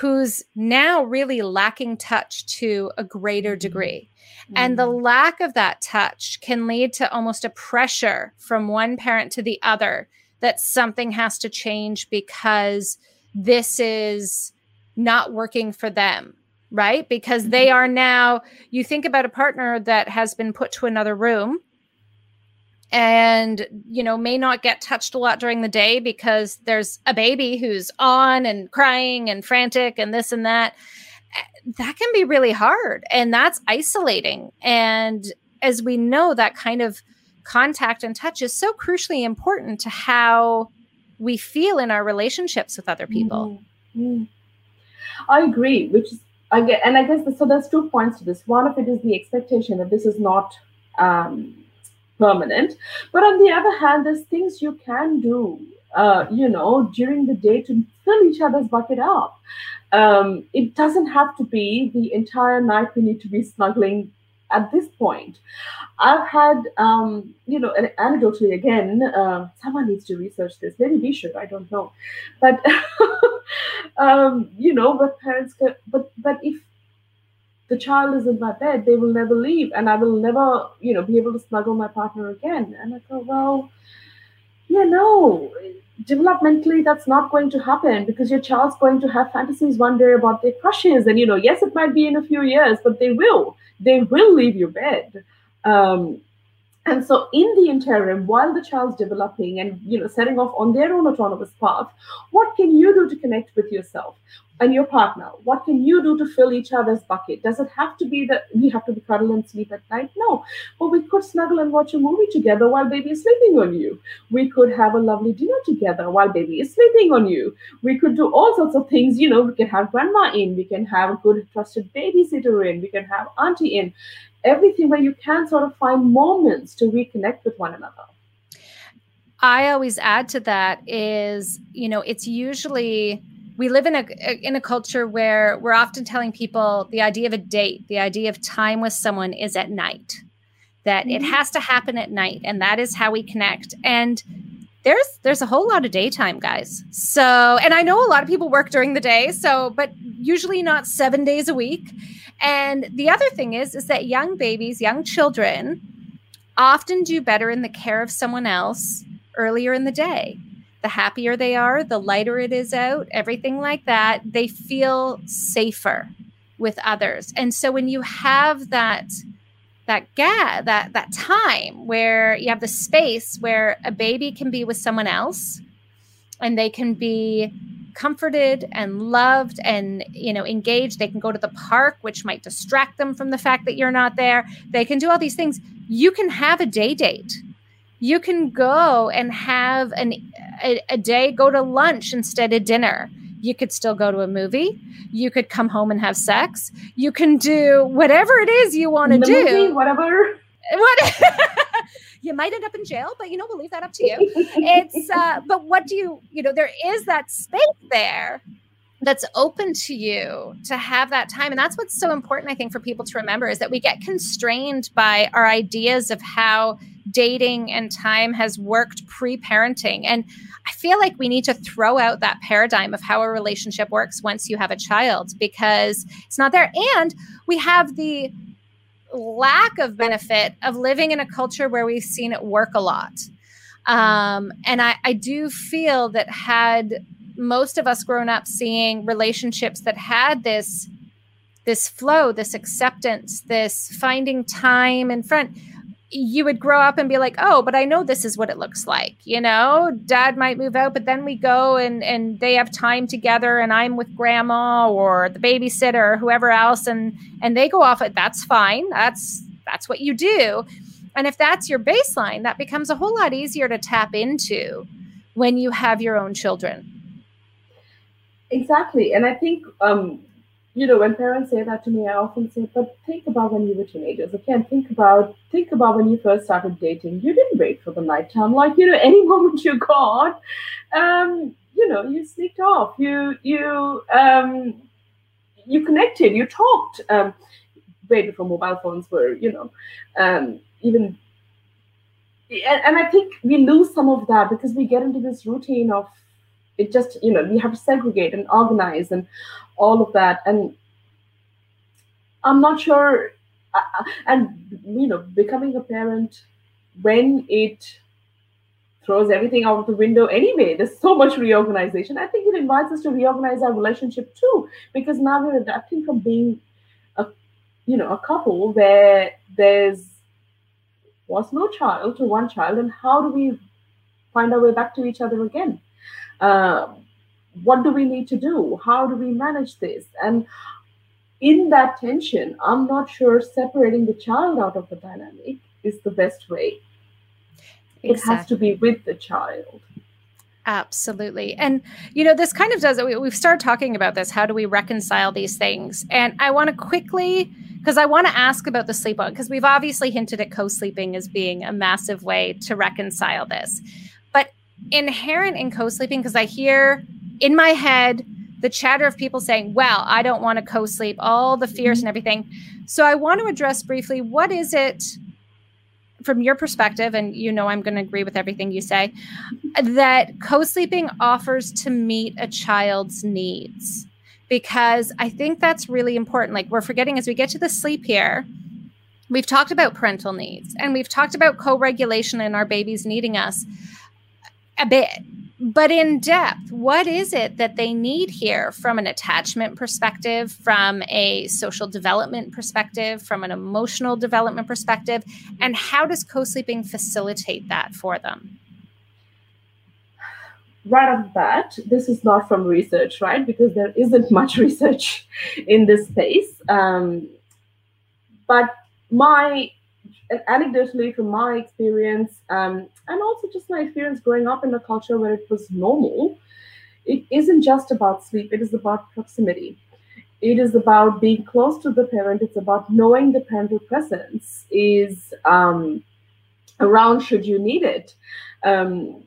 who's now really lacking touch to a greater mm-hmm. degree. Mm-hmm. And the mm. lack of that touch can lead to almost a pressure from one parent to the other that something has to change because this is not working for them right? Because they mm-hmm. are now you think about a partner that has been put to another room and you know may not get touched a lot during the day because there's a baby who's on and crying and frantic and this and that that can be really hard. And that's isolating. And as we know that kind of contact and touch is so crucially important to how we feel in our relationships with other people mm-hmm. i agree which is I get, and I guess the, so. There's two points to this. One of it is the expectation that this is not um, permanent, but on the other hand, there's things you can do uh, you know, during the day to fill each other's bucket up. Um, it doesn't have to be the entire night we need to be snuggling at this point. I've had, um, you know, an anecdotally again, uh, someone needs to research this. Maybe we should. I don't know, but um, you know, but parents, can, but but if the child is in my bed, they will never leave, and I will never, you know, be able to snuggle my partner again. And I go, well, yeah, no, developmentally that's not going to happen because your child's going to have fantasies one day about their crushes. And you know yes it might be in a few years but they will. They will leave your bed. Um, and so in the interim while the child's developing and you know setting off on their own autonomous path what can you do to connect with yourself and your partner? What can you do to fill each other's bucket? Does it have to be that we have to be cuddle and sleep at night? No. But we could snuggle and watch a movie together while baby is sleeping on you. We could have a lovely dinner together while baby is sleeping on you. We could do all sorts of things you know we can have grandma in we can have a good trusted babysitter in we can have auntie in everything where you can sort of find moments to reconnect with one another i always add to that is you know it's usually we live in a in a culture where we're often telling people the idea of a date, the idea of time with someone is at night. That mm-hmm. it has to happen at night and that is how we connect. And there's there's a whole lot of daytime guys. So, and I know a lot of people work during the day, so but usually not 7 days a week. And the other thing is is that young babies, young children often do better in the care of someone else earlier in the day the happier they are, the lighter it is out, everything like that, they feel safer with others. And so when you have that that gap, that that time where you have the space where a baby can be with someone else and they can be comforted and loved and you know engaged. They can go to the park which might distract them from the fact that you're not there. They can do all these things. You can have a day date. You can go and have an a, a, day go to lunch instead of dinner you could still go to a movie. You could come home and have sex. You can do whatever it is you want to do. movie, whatever. What? You might end up in jail but you know we'll leave that up to you. It's uh but what do you you know there is that space there that's open to you to have that time. And that's what's so important i think for people to remember is that we get constrained by our ideas of how dating and time has worked pre-parenting. And i feel like we need to throw out that paradigm of how a relationship works once you have a child because it's not there. And we have the lack of benefit of living in a culture where we've seen it work a lot. Um, and I, I do feel that had most of us grown up seeing relationships that had this this flow this acceptance this finding time in front. You would grow up and be like oh but i know this is what it looks like you know? Dad might move out but then we go and and they have time together and i'm with grandma or the babysitter or whoever else and and they go off it that's fine. That's that's what you do. And if that's your baseline that becomes a whole lot easier to tap into when you have your own children Exactly. And I think, um, you know, when parents say that to me, I often say, but think about when you were teenagers. Again, think about think about when you first started dating. You didn't wait for the nighttime. Like, you know, any moment you got, um, you know, you sneaked off. You you um you connected, you talked. Um way before mobile phones were, you know, um, even and, and I think we lose some of that because we get into this routine of it just you know we have to segregate and organize and all of that. And i'm not sure uh, uh, and you know becoming a parent when it throws everything out of the window anyway there's so much reorganization. I think it invites us to reorganize our relationship too because now we're adapting from being a you know a couple where there's was no child to one child and how do we find our way back to each other again uh, what do we need to do? How do we manage this? And in that tension, I'm not sure separating the child out of the dynamic is the best way. Exactly. It has to be with the child. Absolutely. And, you know, this kind of does it. We, we've started talking about this. How do we reconcile these things? And I want to quickly, because I want to ask about the sleep on, because we've obviously hinted at co sleeping as being a massive way to reconcile this. Inherent in co sleeping, because I hear in my head the chatter of people saying, well, I don't want to co sleep, all the fears and everything. So I want to address briefly what is it from your perspective, and you know I'm going to agree with everything you say, that co sleeping offers to meet a child's needs. Because I think that's really important. Like we're forgetting as we get to the sleep here, we've talked about parental needs and we've talked about co regulation and our babies needing us a bit but in depth, what is it that they need here from an attachment perspective, from a social development perspective, from an emotional development perspective? And how does co sleeping facilitate that for them? Right off the bat, this is not from research, right? Because there isn't much research in this space. Um, but my anecdotally from my experience um, and also just my experience growing up in a culture where it was normal. It isn't just about sleep it is about proximity. It is about being close to the parent it's about knowing the parental presence is um, around should you need it. Um,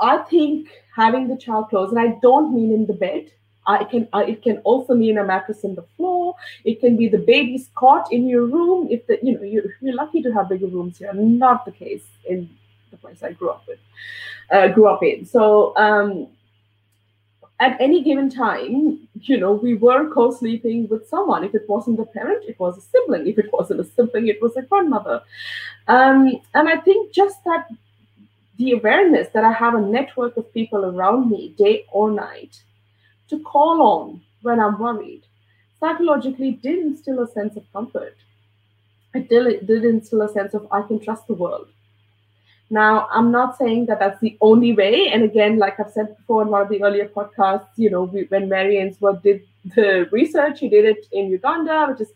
i think having the child close and i don't mean in the bed I can uh, it can also mean a mattress in the floor. It can be the baby's cot in your room. If the you know you, you're lucky to have bigger rooms here, not the case in the place I grew up with, uh, grew up in. So um, at any given time, you know, we were co-sleeping with someone. If it wasn't a parent, it was a sibling. If it wasn't a sibling, it was a grandmother. Um, and I think just that the awareness that I have a network of people around me day or night to call on when I'm worried psychologically did instill a sense of comfort. It did, instill a sense of I can trust the world. Now, I'm not saying that that's the only way. And again, like I've said before in one of the earlier podcasts, you know, we, when Mary Ainsworth did the research, she did it in Uganda, which is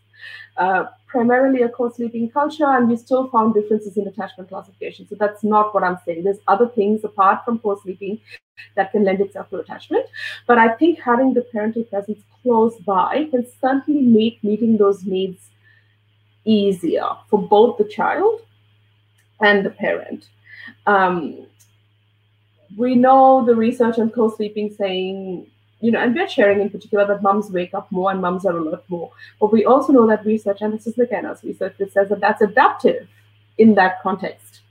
uh, primarily a co-sleeping culture, and we still found differences in attachment classification. So that's not what I'm saying. There's other things apart from co-sleeping that can lend itself to attachment. But I think having the parental presence close by can certainly make meeting those needs easier for both the child and the parent. Um, we know the research on co-sleeping saying, you know, and we're sharing in particular that mums wake up more and mums are alert more. But we also know that research, and this is McKenna's research, that says that that's adaptive in that context,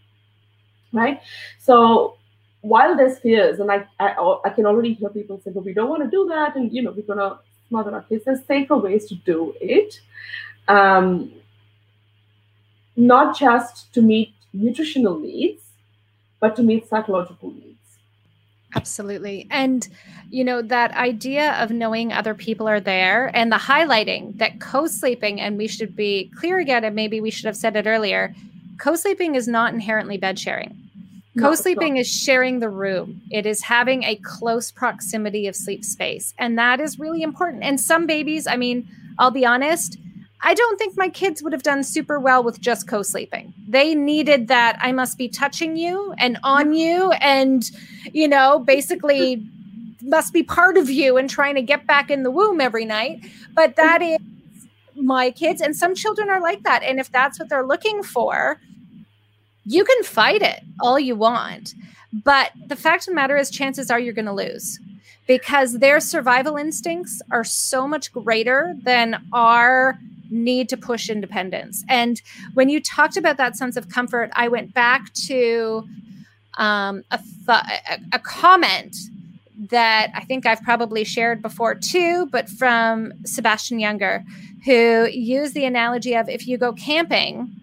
right? So while there's fears, and I, I, I can already hear people say, but we don't want to do that, and you know, we're gonna smother our kids. There's safer ways to do it, um, not just to meet nutritional needs, but to meet psychological needs. Absolutely. And, you know, that idea of knowing other people are there and the highlighting that co sleeping, and we should be clear again, and maybe we should have said it earlier co sleeping is not inherently bed sharing. Co sleeping is sharing the room. It is having a close proximity of sleep space. And that is really important. And some babies, I mean, I'll be honest, I don't think my kids would have done super well with just co sleeping. They needed that I must be touching you and on you and, you know, basically must be part of you and trying to get back in the womb every night. But that is my kids. And some children are like that. And if that's what they're looking for, you can fight it all you want. But the fact of the matter is, chances are you're going to lose because their survival instincts are so much greater than our need to push independence. And when you talked about that sense of comfort, I went back to um, a, th- a comment that I think I've probably shared before too, but from Sebastian Junger, who used the analogy of if you go camping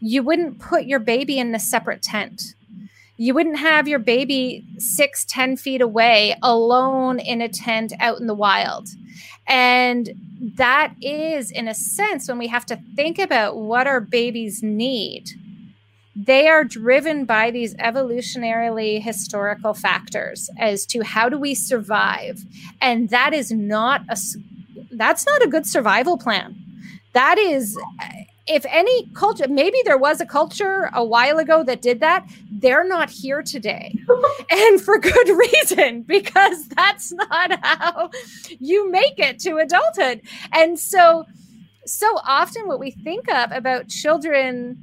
you wouldn't put your baby in a separate tent. You wouldn't have your baby six, ten feet away alone in a tent out in the wild. And that is, in a sense, when we have to think about what our babies need, they are driven by these evolutionarily historical factors as to how do we survive. And that is not a that's not a good survival plan. That is if any culture, maybe there was a culture a while ago that did that, they're not here today. and for good reason, because that's not how you make it to adulthood. And so, so often what we think of about children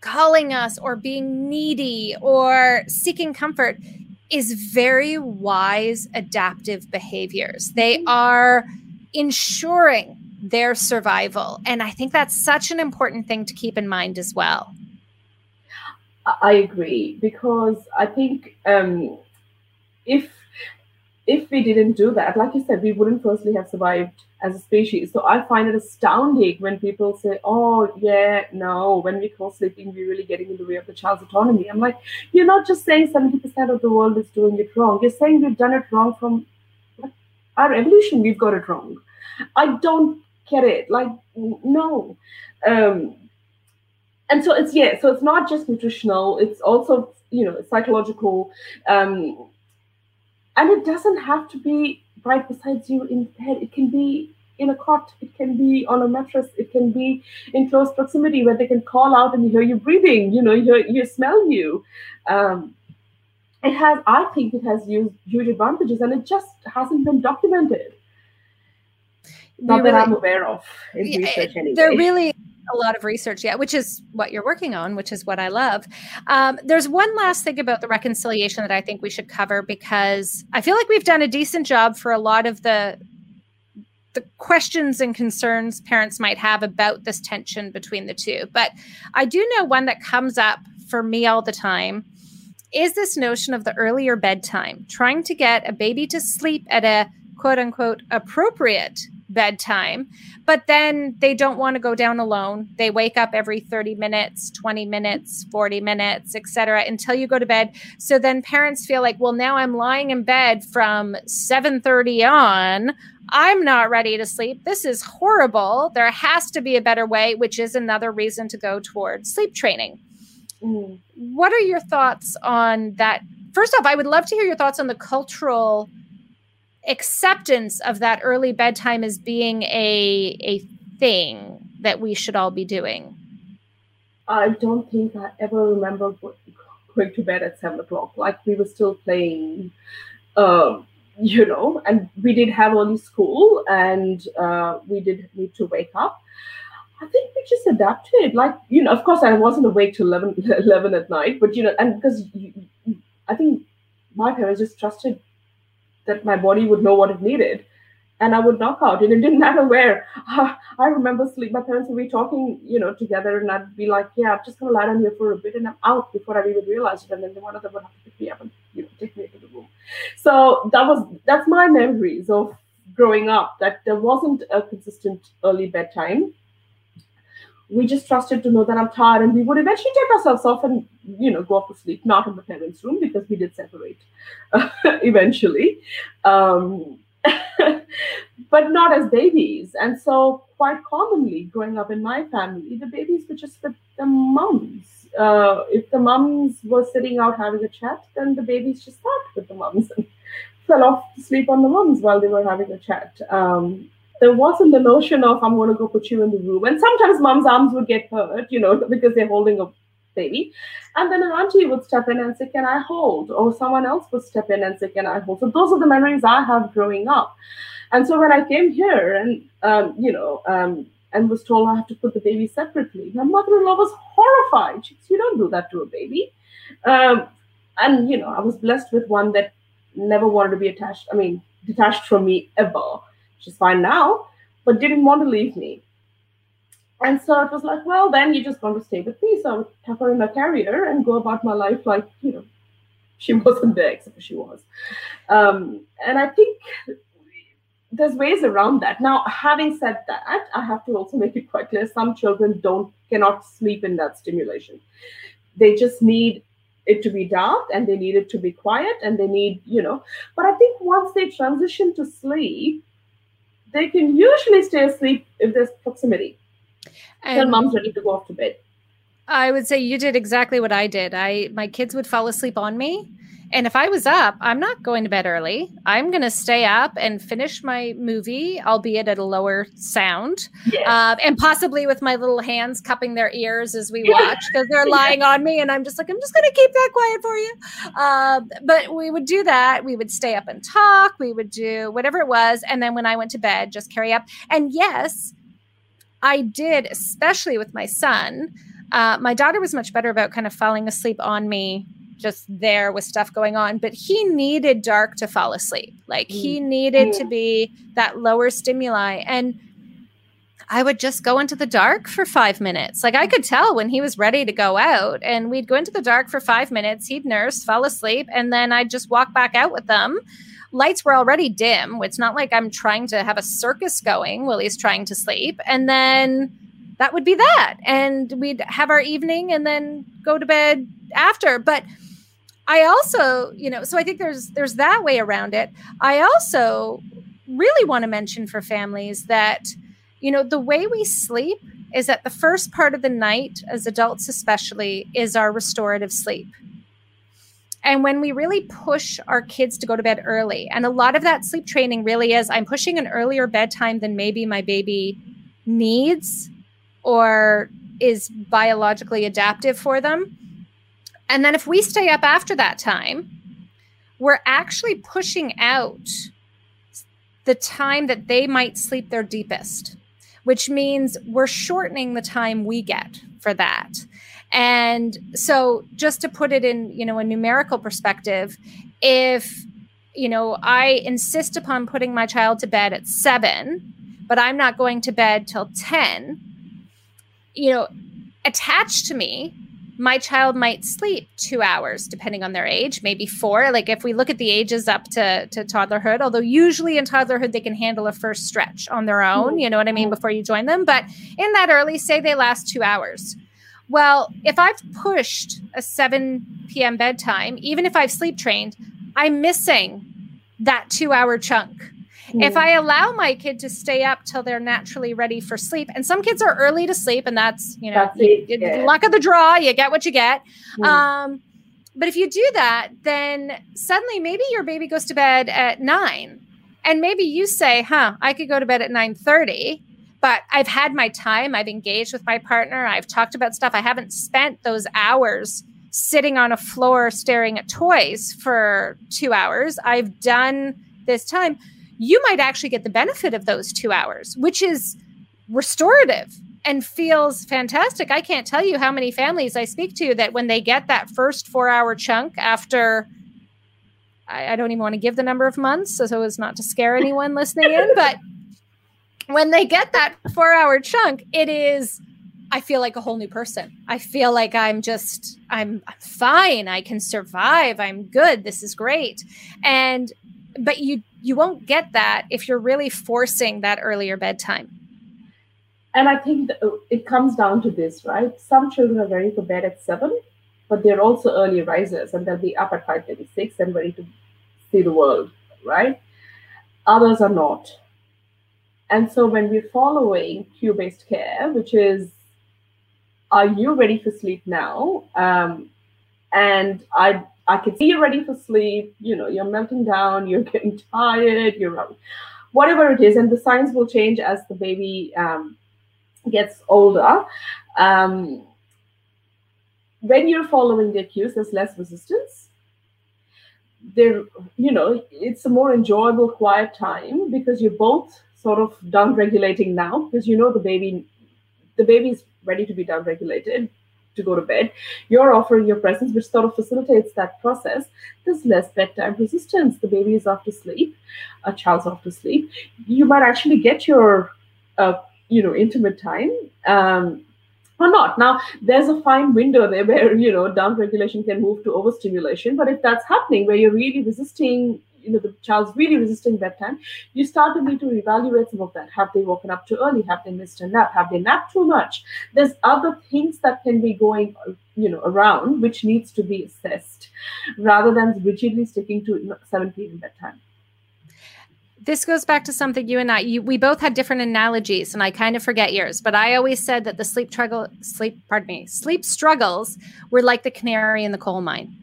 calling us or being needy or seeking comfort is very wise adaptive behaviors. They are ensuring their survival. And I think that's such an important thing to keep in mind as well. I agree because I think um, if if we didn't do that, like you said, we wouldn't firstly have survived as a species. So I find it astounding when people say, "Oh, yeah, no, when we co sleeping, we're really getting in the way of the child's autonomy." I'm like, you're not just saying seventy percent of the world is doing it wrong. You're saying we've done it wrong from our evolution. We've got it wrong. I don't get it. Like, no. Um, and so it's yeah, so it's not just nutritional, it's also, you know, psychological. Um, and it doesn't have to be right beside you in bed. It can be in a cot, it can be on a mattress, it can be in close proximity where they can call out and you hear you breathing, you know, you, hear, you smell you. Um, it has, I think it has used huge advantages and it just hasn't been documented. Not really, that I'm aware of in yeah, research anyway. There really a lot of research yet, which is what you're working on, which is what I love. Um, there's one last thing about the reconciliation that I think we should cover because I feel like we've done a decent job for a lot of the the questions and concerns parents might have about this tension between the two. But I do know one that comes up for me all the time is this notion of the earlier bedtime, trying to get a baby to sleep at a quote unquote appropriate bedtime. But then they don't want to go down alone. They wake up every 30 minutes 20 minutes 40 minutes etc until you go to bed. So then parents feel like well now i'm lying in bed from 7:30 on. I'm not ready to sleep. This is horrible. There has to be a better way which is another reason to go towards sleep training. Mm. what are your thoughts on that? First off i would love to hear your thoughts on the cultural acceptance of that early bedtime as being a a thing that we should all be doing? I don't think I ever remember going to bed at seven o'clock. Like we were still playing, um, you know, and we did have early school and uh, we did need to wake up. I think we just adapted. Like, you know, of course, I wasn't awake till 11, 11 at night, but, you know, and because I think my parents just trusted that my body would know what it needed and I would knock out. And it didn't matter where. I remember sleep. My parents would be talking, you know, together, and I'd be like, "Yeah, I'm just gonna lie down here for a bit, and I'm out before I even realized it." And then one of them would have to pick me up and you know take me into the room. So that was that's my memories of growing up. That there wasn't a consistent early bedtime. We just trusted to know that I'm tired, and we would eventually take ourselves off and you know go off to sleep, not in the parents' room because we did separate eventually. Um, but not as babies. And so, quite commonly, growing up in my family, the babies were just with the mums. Uh, if the mums were sitting out having a chat, then the babies just sat with the mums and fell off to sleep on the mums while they were having a chat. Um, there wasn't the notion of I'm going to go put you in the room, and sometimes mom's arms would get hurt, you know, because they're holding a baby. And then an auntie would step in and say, Can I hold? Or someone else would step in and say, Can I hold? So those are the memories I have growing up. And so when I came here and, um, you know, um, and was told I have to put the baby separately, my mother in law was horrified. She said, You don't do that to a baby. Um, and, you know, I was blessed with one that never wanted to be attached, I mean, detached from me ever. She's fine now, but didn't want to leave me. And so it was like, well, then you're just going to stay with me. So I would tuck her in a carrier and go about my life like, you know, she wasn't there, except she was. Um, and I think there's ways around that. Now, having said that, I have to also make it quite clear some children don't cannot sleep in that stimulation. They just need it to be dark and they need it to be quiet and they need, you know, but I think once they transition to sleep, they can usually stay asleep if there's proximity until mom's ready to go off to bed. I would say you did exactly what I did. I my kids would fall asleep on me And if I was up, I'm not going to bed early. I'm going to stay up and finish my movie, albeit at a lower sound, yes. uh, and possibly with my little hands cupping their ears as we watch because they're lying on me. And I'm just like, I'm just going to keep that quiet for you. Uh, but we would do that. We would stay up and talk. We would do whatever it was. And then when I went to bed, just carry up. And yes, I did, especially with my son. Uh, my daughter was much better about kind of falling asleep on me just there with stuff going on, but he needed dark to fall asleep. Like mm. he needed mm. to be that lower stimuli. And I would just go into the dark for five minutes. Like I could tell when he was ready to go out, and we'd go into the dark for five minutes. He'd nurse, fall asleep, and then I'd just walk back out with them. Lights were already dim. It's not like I'm trying to have a circus going while he's trying to sleep. And then that would be that. And we'd have our evening and then go to bed after. But I also, you know, so I think there's there's that way around it. I also really want to mention for families that you know, the way we sleep is that the first part of the night as adults especially is our restorative sleep. And when we really push our kids to go to bed early, and a lot of that sleep training really is I'm pushing an earlier bedtime than maybe my baby needs or is biologically adaptive for them. And then if we stay up after that time, we're actually pushing out the time that they might sleep their deepest, which means we're shortening the time we get for that. And so just to put it in, you know, a numerical perspective, if you know, I insist upon putting my child to bed at 7, but I'm not going to bed till 10, you know, attached to me my child might sleep two hours depending on their age maybe four. Like if we look at the ages up to, to toddlerhood although usually in toddlerhood they can handle a first stretch on their own hmm. you know what i mean hmm. before you join them. But in that early say they last two hours. Well if i've pushed a 7 p.m bedtime even if i've sleep trained i'm missing that two hour chunk if I allow my kid to stay up till they're naturally ready for sleep, and some kids are early to sleep, and that's you know that's you, yeah. luck of the draw. You get what you get. Mm. Um, but if you do that, then suddenly maybe your baby goes to bed at nine, and maybe you say, "Huh, I could go to bed at nine thirty, but I've had my time. I've engaged with my partner. I've talked about stuff. I haven't spent those hours." sitting on a floor staring at toys for two hours. I've done this time you might actually get the benefit of those two hours, which is restorative and feels fantastic. I can't tell you how many families I speak to that when they get that first four hour chunk after, I, I don't even want to give the number of months so as not to scare anyone listening in, but when they get that four hour chunk, it is. I feel like a whole new person. I feel like I'm just, I'm fine. I can survive. I'm good. This is great. And, but you you won't get that if you're really forcing that earlier bedtime. And I think it comes down to this, right? Some children are ready for bed at seven, but they're also early risers and they'll be up at 5:36 and ready to see the world, right? Others are not. And so when we're following cue-based care, which is are you ready for sleep now? Um, and I I could see you're ready for sleep. You know, you're melting down, you're getting tired, you're out. Whatever it is, and the signs will change as the baby um, gets older. Um, when you're following the cues, there's less resistance. There, you know, it's a more enjoyable, quiet time because you're both sort of down regulating now because you know the baby, the baby is ready to be down regulated to go to bed, you're offering your presence, which sort of facilitates that process. There's less bedtime resistance. The baby is off to sleep, a child's off to sleep. You might actually get your, uh, you know, intimate time. Um, or not. Now, there's a fine window there where, you know, down regulation can move to overstimulation. But if that's happening, where you're really resisting you know the child's really resisting bedtime you start to need to evaluate some of that. Have they woken up too early? Have they missed a nap? Have they napped too much? There's other things that can be going you know around which needs to be assessed rather than rigidly sticking to 7 p.m bedtime. This goes back to something you and I you, we both had different analogies and I kind of forget yours but I always said that the sleep struggle sleep pardon me sleep struggles were like the canary in the coal mine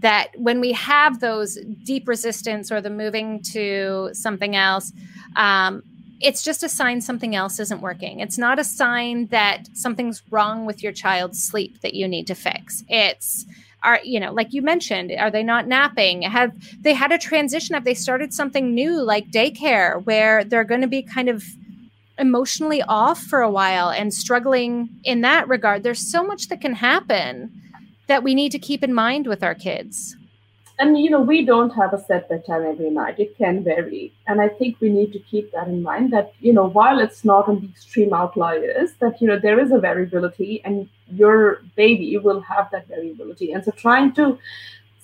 that when we have those deep resistance or the moving to something else, um, it's just a sign something else isn't working. It's not a sign that something's wrong with your child's sleep that you need to fix. It's are you know like you mentioned are they not napping have they had a transition have they started something new like daycare where they're going to be kind of emotionally off for a while and struggling in that regard there's so much that can happen that we need to keep in mind with our kids. And you know we don't have a set bedtime every night. It can vary. And i think we need to keep that in mind that you know while it's not on the extreme outliers that you know there is a variability and your baby will have that variability. And so trying to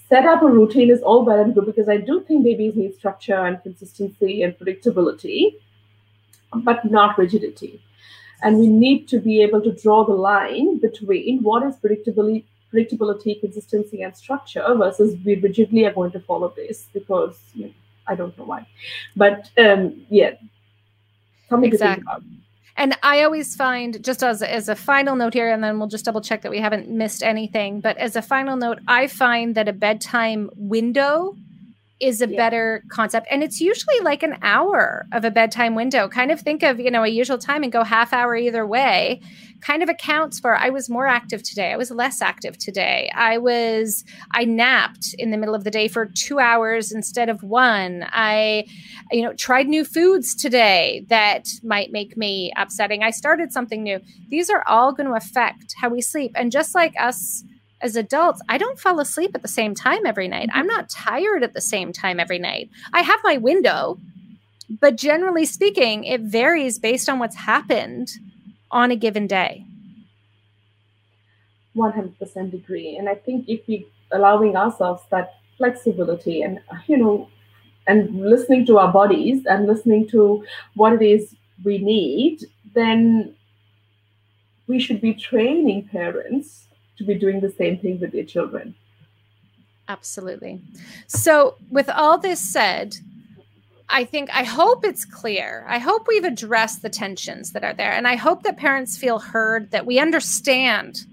set up a routine is all well and good because i do think babies need structure and consistency and predictability but not rigidity. And we need to be able to draw the line between what is predictability, predictability, consistency, and structure versus we rigidly are going to follow this because you know, I don't know why. But um, yeah, something exactly. to think about. And I always find, just as, as a final note here, and then we'll just double check that we haven't missed anything. But as a final note, I find that a bedtime window is a yeah. better concept. And it's usually like an hour of a bedtime window. Kind of think of you know a usual time and go half hour either way. Kind of accounts for i was more active today. I was less active today. I was i napped in the middle of the day for two hours instead of one. I you know tried new foods today that might make me upsetting. I started something new. These are all going to affect how we sleep. And just like us as adults, I don't fall asleep at the same time every night. I'm not tired at the same time every night. I have my window, but generally speaking, it varies based on what's happened on a given day. 100% agree. And I think if we allowing ourselves that flexibility and, you know, and listening to our bodies and listening to what it is we need, then we should be training parents to be doing the same thing with their children. Absolutely. So, with all this said, I think, I hope it's clear. I hope we've addressed the tensions that are there. And I hope that parents feel heard, that we understand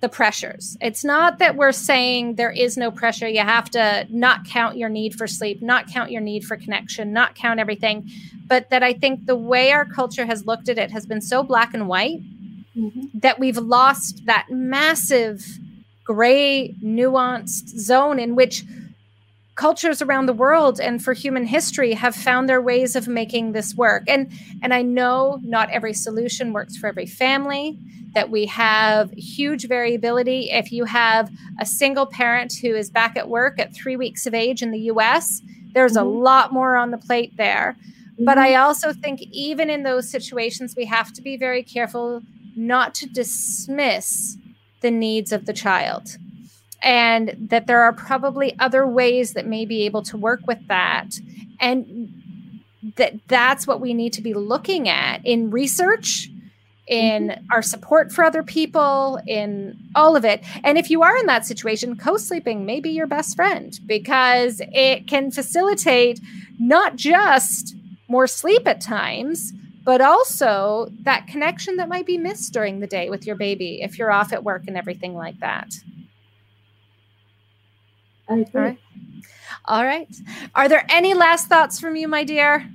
the pressures. It's not that we're saying there is no pressure. You have to not count your need for sleep, not count your need for connection, not count everything. But that I think the way our culture has looked at it has been so black and white mm-hmm. that we've lost that massive gray, nuanced zone in which cultures around the world and for human history have found their ways of making this work. And and I know not every solution works for every family that we have huge variability if you have a single parent who is back at work at 3 weeks of age in the US, there's mm-hmm. a lot more on the plate there. Mm-hmm. But I also think even in those situations we have to be very careful not to dismiss the needs of the child. And that there are probably other ways that may be able to work with that. And that that's what we need to be looking at in research in mm-hmm. our support for other people in all of it. And if you are in that situation co-sleeping may be your best friend because it can facilitate not just more sleep at times but also that connection that might be missed during the day with your baby if you're off at work and everything like that. I agree. All right. All right. Are there any last thoughts from you, my dear?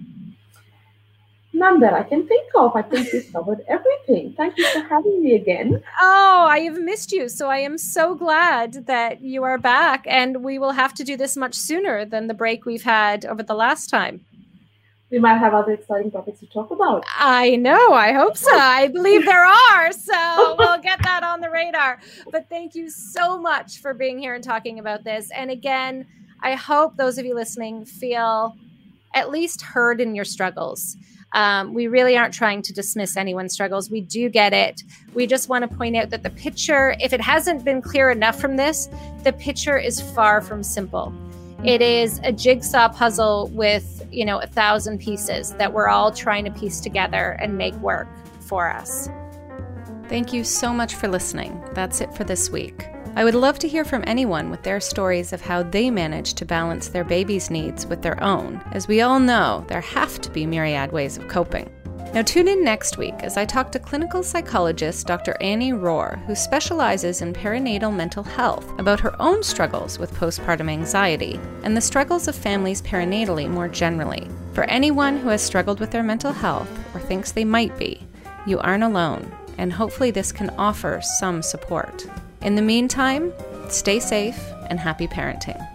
None that I can think of. I think we've covered everything. Thank you for having me again. Oh, I have missed you. So I am so glad that you are back. And we will have to do this much sooner than the break we've had over the last time we might have other exciting topics to talk about. I know. I hope so. I believe there are. So we'll get that on the radar. But thank you so much for being here and talking about this. And again, I hope those of you listening feel at least heard in your struggles. Um, we really aren't trying to dismiss anyone's struggles. We do get it. We just want to point out that the picture, if it hasn't been clear enough from this, the picture is far from simple. It is a jigsaw puzzle with, you know, a thousand pieces that we're all trying to piece together and make work for us. Thank you so much for listening. That's it for this week. I would love to hear from anyone with their stories of how they manage to balance their baby's needs with their own. As we all know, there have to be myriad ways of coping. Now, tune in next week as I talk to clinical psychologist Dr. Annie Rohr, who specializes in perinatal mental health, about her own struggles with postpartum anxiety and the struggles of families perinatally more generally. For anyone who has struggled with their mental health or thinks they might be, you aren't alone, and hopefully this can offer some support. In the meantime, stay safe and happy parenting.